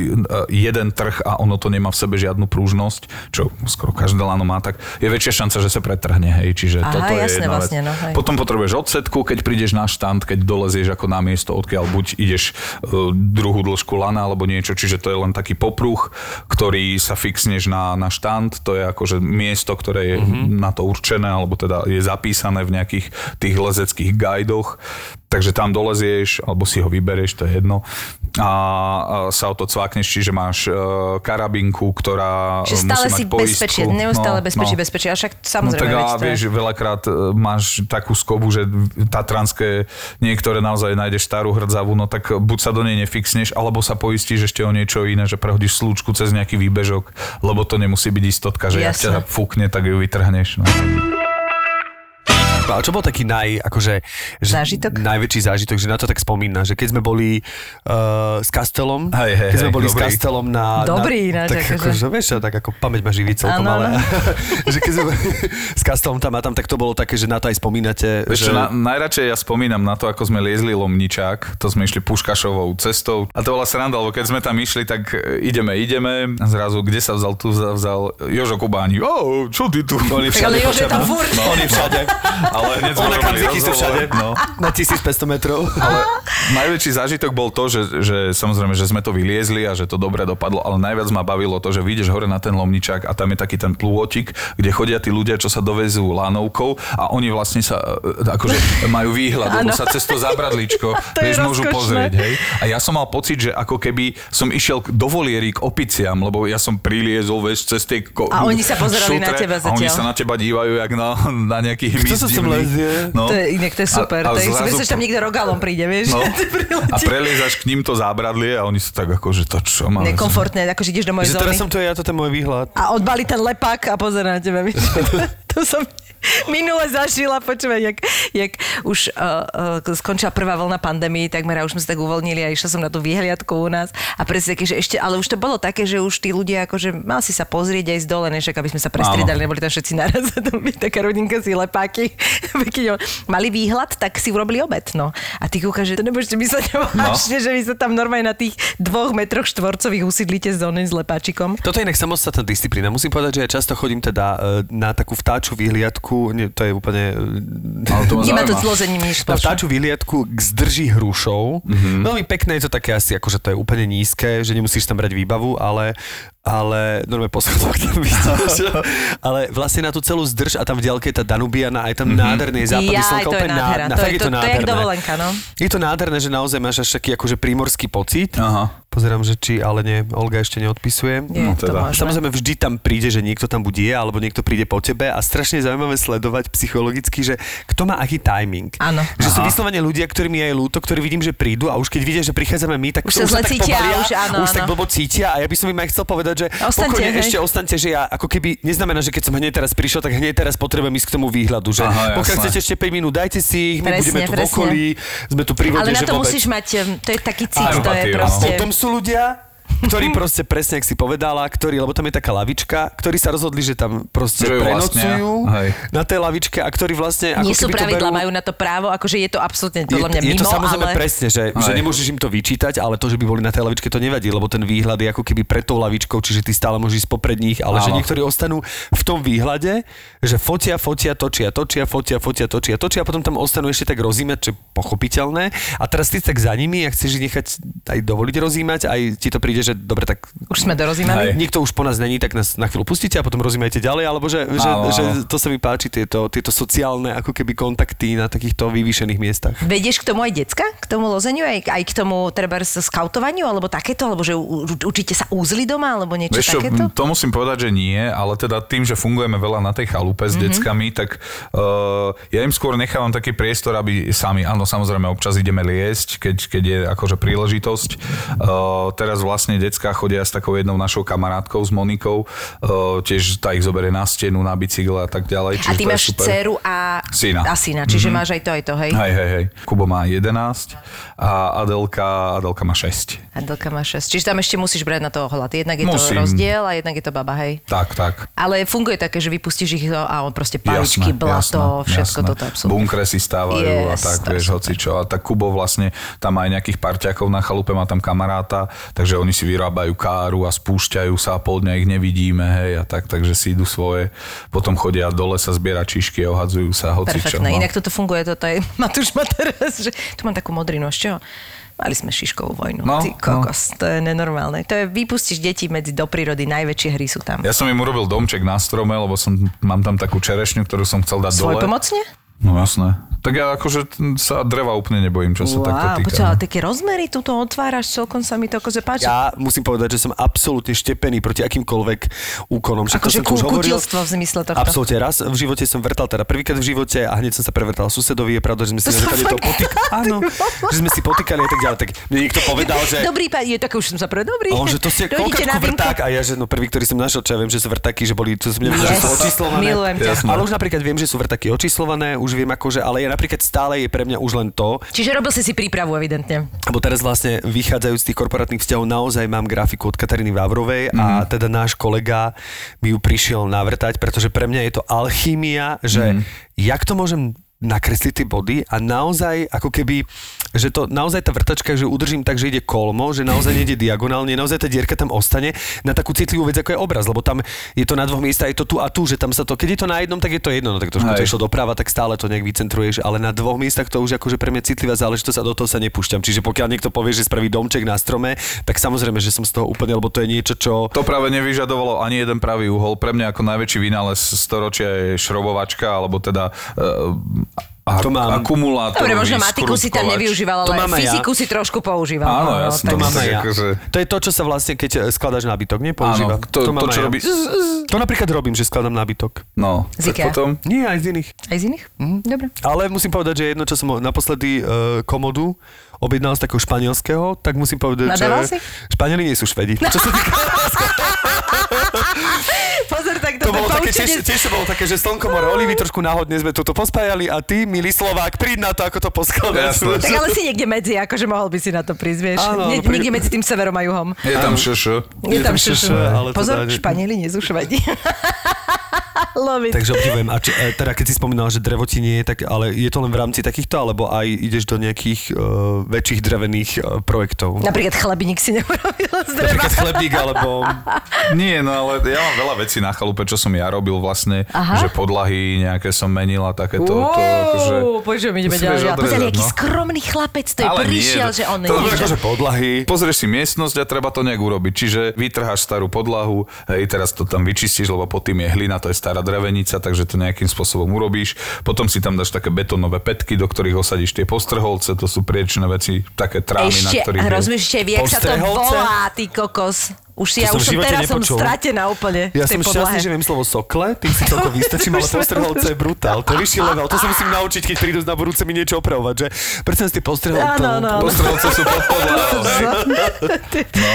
jeden trh a ono to nemá v sebe žiadnu prúžnosť, čo skoro každé lano má, tak je väčšia šanca, že sa pretrhne, hej, čiže Aha, toto je jasné, jedna vlastne, vec. no, hej. Potom potrebuješ odsetku, keď prídeš na štand, keď dolezieš ako na miesto, odkiaľ buď ideš e, druhú dĺžku lana alebo niečo, čiže to je len taký popruh, ktorý sa fixneš na, na štand, to je akože miesto, ktoré je mm-hmm. na to určené, alebo teda je zapísané v nejakých tých lezeckých guidoch, takže tam dolezieš, alebo si ho vyberieš, to je jedno, a, sa o to cvakneš, čiže máš e, karabinku, ktorá Že e, stále musí si mať poistku. bezpečie, neustále bezpečie, bezpečie. A však No samozrejme, tak veď a to je- vieš, veľakrát e, máš takú skobu, že tatranské niektoré naozaj nájdeš starú hrdzavú, no tak buď sa do nej nefixneš, alebo sa poistíš ešte o niečo iné, že prehodíš slúčku cez nejaký výbežok, lebo to nemusí byť istotka, že ak ťa fúkne, tak ju vytrhneš. No. A čo bol taký naj, akože, že Zážitok? najväčší zážitok, že na to tak spomína, že keď sme boli uh, s Kastelom, Hej, hej, keď sme hej, boli s dobrý. Kastelom na... Dobrý na, ináč, tak akože. akože, vieš, tak ako pamäť ma živí celkom, ale... [LAUGHS] že keď sme boli [LAUGHS] s Kastelom tam a tam, tak to bolo také, že na to aj spomínate, Vieš že... na, najradšej ja spomínam na to, ako sme liezli Lomničák, to sme išli Puškašovou cestou a to bola sranda, lebo keď sme tam išli, tak e, ideme, ideme, a zrazu, kde sa vzal, tu sa vzal Jožo Kubáni, o, čo ty tu? Oni ale všade Jože je tam furt. No, oni všade. [LAUGHS] Ale hneď sme Ona robili sú všade. No. Na 1500 metrov. Ale najväčší zážitok bol to, že, že samozrejme, že sme to vyliezli a že to dobre dopadlo, ale najviac ma bavilo to, že vyjdeš hore na ten lomničák a tam je taký ten plôtik, kde chodia tí ľudia, čo sa dovezú lánovkou a oni vlastne sa e, akože majú výhľad, lebo sa cez to zábradličko, [LAUGHS] vieš, môžu pozrieť, hej. A ja som mal pocit, že ako keby som išiel do voliery k opiciam, lebo ja som priliezol, vieš, cez tie ko- A oni sa pozerali na šutre teba A oni zatiaľ. sa na teba dívajú, jak na, na nejaký hmyz Kto sa sem divný. lezie? No. To je, inak to je super. A- a to je, zrazu myslíš, že tam niekto rogalom príde, vieš? No, [LAUGHS] a preliezaš k ním to zábradlie a oni sú tak ako, že to čo má. Nekomfortné, akože ideš do mojej Že teraz zóny. som to ja, toto je môj výhľad. A odbalí ten lepák a pozera na teba, vieš? [LAUGHS] To som minule zažila, počúvaj, jak, jak už uh, uh, skončila prvá vlna pandémie, takmer a už sme sa tak uvoľnili a išla som na tú výhliadku u nás a presne také, že ešte, ale už to bolo také, že už tí ľudia akože mal si sa pozrieť aj z dole, než aby sme sa prestriedali, neboli tam všetci naraz, [LAUGHS] to by taká rodinka si lepáky, keď [LAUGHS] mali výhľad, tak si urobili obed, no. A ty kúkaš, že to nebudete mysleť [LAUGHS] vážne, no. že vy sa tam normálne na tých dvoch metroch štvorcových usídlite s oným s lepáčikom. Toto je inak samostatná disciplína. Musím povedať, že ja často chodím teda e, na takú vtáču výhliadku, nie, to je úplne... Ale to lozením nič Na spoločné. vtáču výliadku k zdrží hrušou. Mm-hmm. Veľmi pekné je to také asi, akože to je úplne nízke, že nemusíš tam brať výbavu, ale ale normálne po schodoch tam vidíš. ale vlastne na tú celú zdrž a tam v ďalke je tá Danubiana, aj tam mm-hmm. je Jaj, slnko, to je úplne ná- nádhera. na- To je- je to to- to je dovolenka, no. Je to nádherné, že naozaj máš až taký akože prímorský pocit. Aha. Pozerám, že či, ale nie, Olga ešte neodpisuje. Je No to teda. Samozrejme, vždy tam príde, že niekto tam bude je, alebo niekto príde po tebe a strašne je zaujímavé sledovať psychologicky, že kto má aký timing. Áno. Že sú vyslovene ľudia, ktorí mi je ľúto, ktorí vidím, že prídu a už keď vidia, že prichádzame my, tak Už sa zle tak cítia, pobalia, už áno, už tak áno. blbo cítia a ja by som im aj chcel povedať, že Ostaňte, pokojne hej. ešte ostaňte, že ja ako keby, neznamená, že keď som hneď teraz prišiel, tak hneď teraz potrebujem ísť k tomu výhľadu, že Aha, pokiaľ jasné. chcete ešte 5 minút, dajte si ich, my Presne, budeme tu v presne. okolí, sme tu pri vode, Ale na to vôbec. musíš mať, to je taký cít, Aj to je proste... Potom sú ľudia, ktorí proste presne, ak si povedala, ktorí, lebo tam je taká lavička, ktorí sa rozhodli, že tam proste Že prenocujú vlastnia, hej. na tej lavičke a ktorí vlastne... Ako Nie sú keby to pravidla, berú- majú na to právo, akože je to absolútne podľa mňa je, je mimo, to samozrejme ale... presne, že, že Hej. nemôžeš im to vyčítať, ale to, že by boli na tej lavičke, to nevadí, lebo ten výhľad je ako keby pred tou lavičkou, čiže ty stále môžeš ísť popred nich, ale že Áno. niektorí ostanú v tom výhľade, že fotia, fotia, točia, točia, fotia, fotia, točia, točia a potom tam ostanú ešte tak rozímať, čo je pochopiteľné. A teraz ty si tak za nimi a chceš ich nechať aj dovoliť rozímať, aj ti to príde, že dobre, tak Už sme dorozímali. Hej. nikto už po nás není, tak nás na chvíľu pustíte a potom rozímajte ďalej, alebo že, že, Áno, že to sa mi páči, tieto, tieto sociálne ako keby kontakty na takýchto vyvýšených miestach. Vedieš k tomu aj decka? K tomu lozeniu? Aj, aj k tomu treba skautovaniu? Alebo takéto? Alebo že u, učíte sa úzli doma? Alebo niečo Vieš čo, takéto? to musím povedať, že nie, ale teda tým, že fungujeme veľa na tej chalupe s mm-hmm. deckami, tak uh, ja im skôr nechávam taký priestor, aby sami, áno, samozrejme občas ideme liesť, keď, keď je akože príležitosť. Uh, teraz vlastne decka chodia s takou jednou našou kamarátkou, s Monikou, uh, tiež tá ich zoberie na stenu, na bicykle a tak ďalej. A čiže ty to je máš super. dceru a Syna. a syna čiže mm-hmm. máš aj to, aj to, hej? Hej, hej, hej. Kubo má 11 a Adelka, Adelka má 6. Adelka má 6. Čiže tam ešte musíš brať na to ohľad. Jednak je Musím. to rozdiel a jednak je to baba, hej? Tak, tak. Ale funguje také, že vypustíš ich a on proste paličky, Jasné, blato, jasné, všetko jasné. toto absolútne. Bunkre si stávajú a Yes, tak, to vieš, hoci čo. A tak Kubo vlastne tam aj nejakých parťakov na chalupe, má tam kamaráta, takže oni si vyrábajú káru a spúšťajú sa a pol dňa ich nevidíme, hej, a tak, takže si idú svoje. Potom chodia dole sa zbierať čišky a ohadzujú sa hoci čo. Perfektné. no. Inak toto funguje, toto je, [LAUGHS] Matúš má teraz, že tu mám takú modrinu, ešte Mali sme šiškovú vojnu. No, Ty kokos, to je nenormálne. To je, vypustíš deti medzi do prírody, najväčšie hry sú tam. Ja som im urobil domček na strome, lebo som, mám tam takú čerešňu, ktorú som chcel dať Svoj dole. pomocne? No jasné. Tak ja akože sa dreva úplne nebojím, čo sa takto týka. počkaj, no. ale také rozmery tu to otváraš, celkom sa mi to akože páči. Ja musím povedať, že som absolútne štepený proti akýmkoľvek úkonom. Však to Akože som hovoril. kutilstvo v zmysle tohto. Absolútne. Raz v živote som vrtal, teda prvýkrát v živote a hneď som sa prevrtal susedovi. Je pravda, že sme si To na fakt- potýkali. [LAUGHS] Áno, že sme si potýkali a tak ďalej. Tak mne niekto povedal, že... Dobrý pán, je také, už som sa pre dobrý. On, že to ste koľko vínko. vrták a ja, že no prvý, ktorý som našiel, čo ja viem, že sú vrtaky, že boli, to som nevedel, že Yes, sú očíslované. milujem ťa. Ale už napríklad viem, že sú vrtaky očíslované, už viem akože, ale ja napríklad stále je pre mňa už len to, Čiže robil si si prípravu, evidentne. lebo teraz vlastne vychádzajúc z tých korporátnych vzťahov naozaj mám grafiku od Kataríny Vávrovej a teda náš kolega mi ju prišiel navrtať, pretože pre mňa je to alchýmia, že jak to môžem nakresliť tie body a naozaj ako keby, že to naozaj tá vrtačka, že udržím tak, že ide kolmo, že naozaj nejde [LAUGHS] diagonálne, naozaj tá dierka tam ostane na takú citlivú vec, ako je obraz, lebo tam je to na dvoch miestach, je to tu a tu, že tam sa to, keď je to na jednom, tak je to jedno, no tak trošku to išlo doprava, tak stále to nejak vycentruješ, ale na dvoch miestach to už akože pre mňa citlivá záležitosť a do toho sa nepúšťam. Čiže pokiaľ niekto povie, že spraví domček na strome, tak samozrejme, že som z toho úplne, lebo to je niečo, čo... To práve nevyžadovalo ani jeden pravý uhol. Pre mňa ako najväčší vynález storočia je šrobovačka, alebo teda uh, a, To mám. akumulátor. Dobre, možno matiku si tam nevyužíval, To ale mám aj ja. fyziku si trošku používal. Áno, No, jasné. To mám ja. akože- To je to, čo sa vlastne, keď skladaš nábytok, nepoužíva. Áno, to, to, to čo ja. robí... To napríklad robím, že skladám nábytok. No, Z tak potom... Nie, aj z iných. Aj z iných? Mhm. Dobre. Ale musím povedať, že jedno, čo som naposledy uh, komodu objednal z takého španielského, tak musím povedať, Nadával že si? Španieli nie sú švedi. [LAUGHS] Čo sa týka... [LAUGHS] Bolo také, poučenie- tiež, tiež to bolo také, že slnko more olivy, trošku náhodne sme toto pospájali a ty, milý Slovák, príď na to, ako to poskladať. Jasné. Tak ale si niekde medzi, akože mohol by si na to prísť, vieš. Áno, Nie, Niekde medzi tým severom a juhom. Je tam šš. Je tam šš, Pozor, Španieli nie sú Švedi. [LAUGHS] Love it. Takže obdivujem. A či, e, teda keď si spomínal, že drevo ti nie je, tak, ale je to len v rámci takýchto, alebo aj ideš do nejakých uh, väčších drevených uh, projektov? Napríklad chlebník si neurobil z dreva. Napríklad chlebník, alebo... [LAUGHS] Nie, no ale ja mám veľa vecí na chalupe, čo som ja robil vlastne, Aha. že podlahy nejaké som menil a takéto. to, akože, Počujem, ideme ďalej. Pozri, odrezať, aký no. skromný chlapec, to je Ale prišiel, že on to nie, Akože [LAUGHS] podlahy. Pozrieš si miestnosť a treba to nejak urobiť. Čiže vytrháš starú podlahu, hej, teraz to tam vyčistíš, lebo pod tým je hlina, to je stará drevenica, takže to nejakým spôsobom urobíš. Potom si tam dáš také betónové petky, do ktorých osadíš tie postrholce, to sú priečné veci, také trámy, na Ešte, ktorých... a je- rozumieš, vie, jak sa to volá, ty kokos. Už si, To ja som už som teraz som nepočul. stratená úplne Ja som šťastný, podlahe. že viem slovo sokle, tým si celko [LAUGHS] vystačím, ale postrholce je brutál. To je vyšší level. To sa musím naučiť, keď prídu na budúce mi niečo opravovať, že tie postrholce. Áno, áno, áno. Postrholce sú pod. [LAUGHS] No,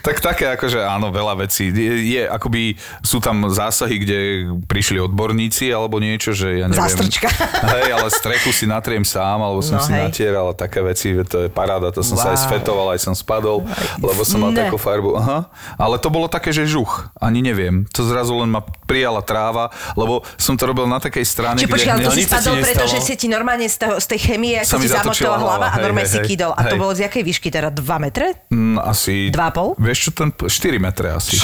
tak také akože áno, veľa vecí. Je, je akoby, sú tam zásahy, kde prišli odborníci alebo niečo, že ja neviem. Zástrčka. [LAUGHS] Hej, ale strechu si natriem sám, alebo som No, si hej. natieral a také veci, to je paráda, to som sa aj Wow. sfetoval, aj som spadol, lebo som mal Ne. takú farbu. Aha. Ale to bolo také, že žuch, ani neviem. To zrazu len ma prijala tráva, lebo som to robil na takej strane, Čiže počkaj, ale to si ti spadol, pretože si ti normálne z, toho, z tej chemie, ako si zamotala hlava a hej, normálne hej, si kýdol. A to Hej. bolo z jakej výšky teda? 2 metre? Mm, asi... Dva a pol? Vieš čo, ten 4 metre asi.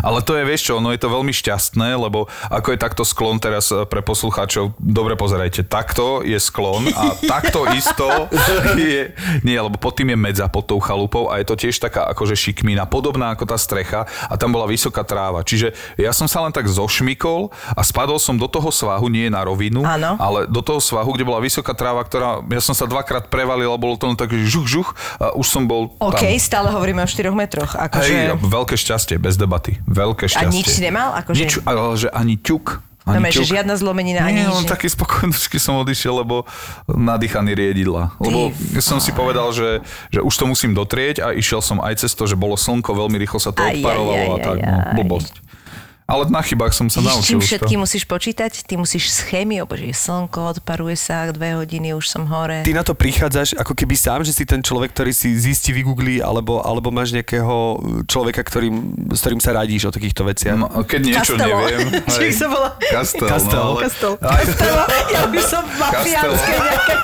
Ale to je, vieš čo, no je to veľmi šťastné, lebo ako je takto sklon teraz e, pre poslucháčov, dobre pozerajte, takto je sklon a [LAUGHS] takto isto je, nie, lebo pod tým je medza pod tou chalupou a je to tiež taká akože šikmina, podobná ako tá strecha a tam bola vysoká tráva. Čiže ja som sa len tak zošmikol a spadol som do toho svahu, nie na rovinu, Áno. ale do toho svahu, kde bola vysoká tráva, ktorá, ja som sa dvakrát prevalil a bolo to len taký žuch, žuch a už som bol OK, tam. stále hovoríme o 4 metroch. Akože... Hej, veľké šťastie, bez debaty. Veľké A šťastie. nič si nemal? Akože... Nič, ale že ani ťuk. No, Ani že ťuk. žiadna zlomenina, ani Nie, len nič. taký spokojnočky [LAUGHS] som odišiel, lebo nadýchaný riedidla. Lebo som si povedal, že, že už to musím dotrieť a išiel som aj cez to, že bolo slnko, veľmi rýchlo sa to odparovalo a tak. No, blbosť. Ale na chybách som sa Vidíš, naučil čím všetky musíš počítať? Ty musíš s chémiou, bože, slnko, odparuje sa, dve hodiny, už som hore. Ty na to prichádzaš ako keby sám, že si ten človek, ktorý si zistí, vygooglí, alebo, alebo máš nejakého človeka, ktorým, s ktorým sa radíš o takýchto veciach. No, keď niečo Kastelo. neviem. [LAUGHS] Či hej. sa volá? Kastel. Kastel. No, ale... Kastel. Kastelo. Ja už som mafiánske nejaké.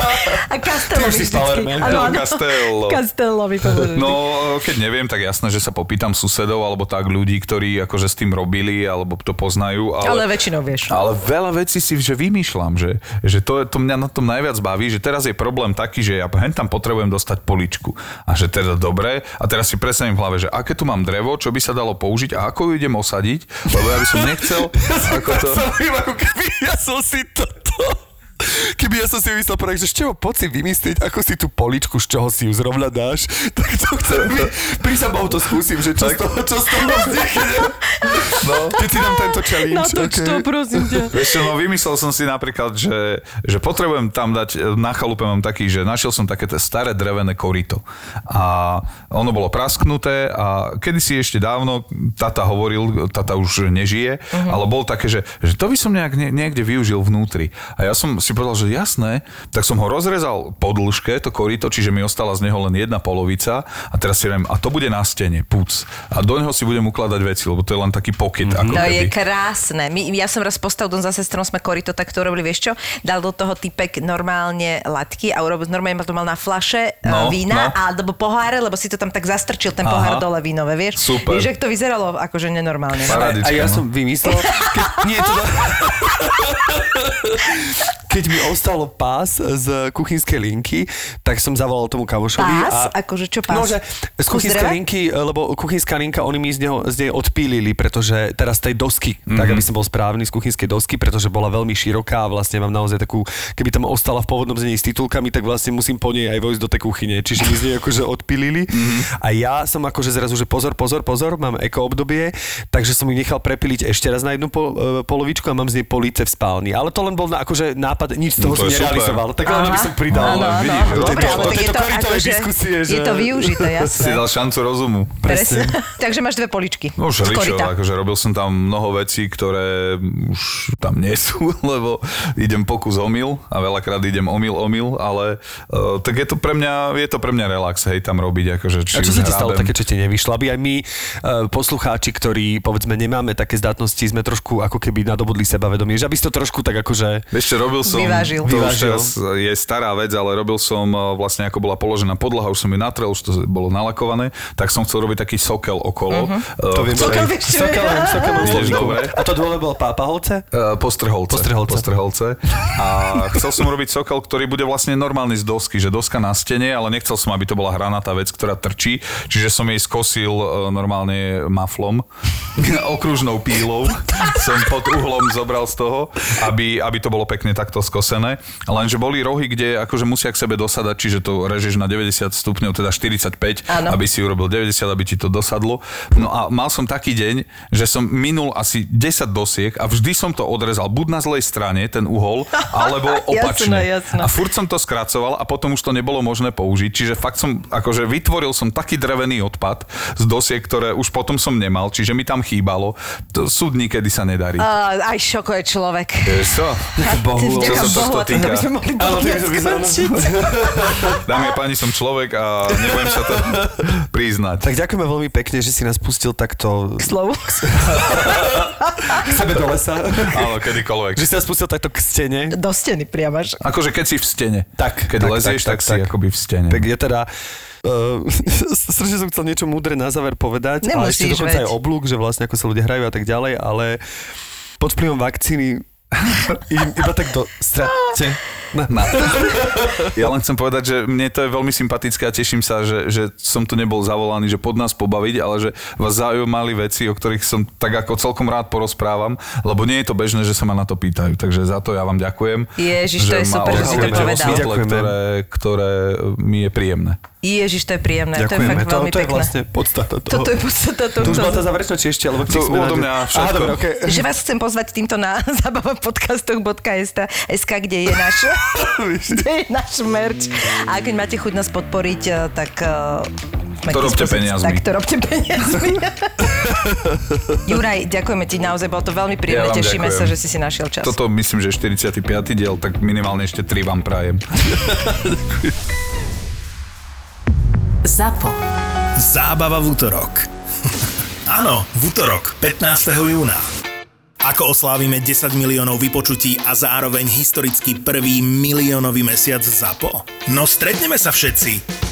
A Kastelo Ty už si áno. Castello. Castello mi. No, keď neviem, tak jasné, že sa popýtam susedov alebo tak ľudí, ktorí akože s tým robili alebo to poznajú. Ale, Ale väčšinou vieš. ale veľa vecí si že vymýšľam, že, že to, to mňa na tom najviac baví, že teraz je problém taký, že ja hen tam potrebujem dostať poličku. A že teda dobre, a teraz si predstavím v hlave, že aké tu mám drevo, čo by sa dalo použiť a ako ju idem osadiť, lebo ja by som nechcel, [LAUGHS] ako to... Ja som si toto... Keby ja som si vymyslel projekt, že Števo, poď si vymyslieť, ako si tú poličku, z čoho si ju zrovna dáš, tak to chcem my... Pri Bohu to skúsim, že čo z toho, čo z toho vznikne. No, keď si dám tento challenge. Natoč to, prosím ťa. Vieš čo, no vymyslel som si napríklad, že, že potrebujem tam dať, e, na chalupe mám taký, že našiel som také staré drevené korito. A ono bolo prasknuté a kedysi ešte dávno, tata hovoril, tata už nežije, uh-huh. ale bol také, že, že to by som nejak, nie- niekde využil vnútri. A ja som si povedal, že jasné, tak som ho rozrezal po dĺžke, to korito, čiže mi ostala z neho len jedna polovica a teraz si viem, a to bude na stene, puc. A do neho si budem ukladať veci, lebo to je len taký pokyt. Mm-hmm. Ako To keby. je krásne. My, ja som raz postavil dom za sestrom, sme korito takto robili, vieš čo? Dal do toho typek normálne latky a urobil, normálne to mal na flaše No, no, vína no. no. alebo poháre, lebo si to tam tak zastrčil, ten Aha. pohár dole vínové, vieš? Super. Vieš, to vyzeralo akože nenormálne. no. Parádička, A ja no. som vymyslel, keď, nie, to [LAUGHS] [LAUGHS] keď mi ostalo pás z kuchynskej linky, tak som zavolal tomu kamošovi. Pás? A, Akože čo pás? No, že z kuchynskej linky, lebo kuchynská linka, oni mi z, neho, z nej odpílili, pretože teraz z tej dosky, mm-hmm. tak aby som bol správny, z kuchynskej dosky, pretože bola veľmi široká a vlastne mám naozaj takú, keby tam ostala v pôvodnom znení s titulkami, tak vlastne musím po nej aj vojsť do tej kuchyne. Čiže mi z nej akože odpílili. Mm-hmm. A ja som akože zrazu, že pozor, pozor, pozor, mám eko obdobie, takže som ich nechal prepiliť ešte raz na jednu po, e, polovičku a mám z nej police v spálni. Ale to len bol na, akože nápad, nič z toho to som je super. nerealizoval. Tak len by som pridal. Áno, áno, no, dobre, to- ale to tak je to akože, diskusie, je že- to využité, Si jasné. dal šancu rozumu. Presne. [LAUGHS] Takže máš dve poličky. No koryta. akože robil som tam mnoho vecí, ktoré už tam nie sú, [LAUGHS] lebo idem pokus omyl a veľakrát idem omyl omyl, ale uh, tak je to pre mňa, je to pre mňa relax, hej, tam robiť, akože či A čo už sa ti stalo také, čo ti nevyšlo? Aby aj my, uh, poslucháči, ktorí povedzme nemáme také zdatnosti, sme trošku ako keby nadobudli sebavedomie, že aby si to trošku tak akože... Čo, robil som, Vyvážil. to už Vyvážil. teraz je stará vec, ale robil som uh, vlastne ako bola položená podlaha, už som ju natrel, už to bolo nalakované, tak som chcel robiť taký sokel okolo. Uh-huh. To viem, Sokel že- vieš, čo je? Sokel, viem, sokel mám Vidíš, slovníku. dobre. A to dole bol pápaholce? Uh, postrholce. Postrholce. postrholce. A [LAUGHS] chcel som robiť sokel, ktorý bude vlastne normálny z dosky, že doska na stene, ale nechcel som, aby to bola hranatá vec, ktorá trčí, čiže som jej skosil normálne maflom, [LAUGHS] okružnou pílou. som pod uhlom zobral z toho, aby, aby to bolo pekne takto skosené. Lenže boli rohy, kde akože musia k sebe dosadať, čiže to režeš na 90 stupňov, teda 45, Áno. aby si urobil 90, aby ti to dosadlo. No a mal som taký deň, že som minul asi 10 dosiek a vždy som to odrezal buď na zlej strane, ten uhol, [LAUGHS] alebo opačne. Jasné, jasné. A furt som to skracoval a potom už to nebolo možné použiť. Čiže fakt som, akože vytvoril som taký drevený odpad z dosiek, ktoré už potom som nemal, čiže mi tam chýbalo. To súd nikedy sa nedarí. Uh, aj šoko je človek. Vieš čo? Bohu. Čo sa tohto týka? by sme mohli. [LAUGHS] Dámy a páni, som človek a nebudem sa to priznať. Tak ďakujeme veľmi pekne, že si nás pustil takto K slovu. [LAUGHS] k sebe do lesa. Áno, kedykoľvek. že si nás pustil takto k stene. Do steny priamaš. Akože keď si v stene. Tak, Keď tak, lezieš, tak, tak, si tak. akoby v stene. Tak je teda... Uh, [LAUGHS] strašne som chcel niečo múdre na záver povedať, ale ešte Nemusíš, dokonca veď. aj oblúk, že vlastne ako sa ľudia hrajú a tak ďalej, ale pod vplyvom vakcíny iba tak do strate. Na. [LAUGHS] Ja len chcem povedať, že mne to je veľmi sympatické a teším sa, že, že som tu nebol zavolaný, že pod nás pobaviť, ale že vás zaujímali veci, o ktorých som tak ako celkom rád porozprávam, lebo nie je to bežné, že sa ma na to pýtajú. Takže za to ja vám ďakujem. Ježiš, to že je super, že si to povedal. svetle, Ďakujeme. ktoré, ktoré mi je príjemné. Ježiš, to je príjemné. To je Ďakujeme. fakt To, veľmi to je pekné. vlastne podstata toho. Toto je podstata To už bola tá záverečná či ešte? Alebo To chceš odo mňa Aha, všetko. dobre, okay. Že vás chcem pozvať týmto na [LAUGHS] zabavapodcastoch.sk, kde je náš, kde je náš merch. A keď máte chuť nás podporiť, eh, tak... eh, To robte peniazmi. Tak to robte peniazmi. [LAUGHS] Juraj, ďakujeme ti naozaj, bolo to veľmi príjemné, Ja tešíme ďakujem. sa, že si si našiel čas. Toto myslím, že je 45. diel, tak minimálne ešte 3 vám prajem. [LAUGHS] ZAPO. Zábava v útorok. [LAUGHS] Áno, v útorok, 15. júna. Ako oslávime 10 miliónov vypočutí a zároveň historicky prvý miliónový mesiac ZAPO? No stretneme sa všetci.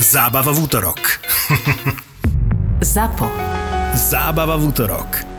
Zábava v útorok. ZAPO. Zábava v útorok.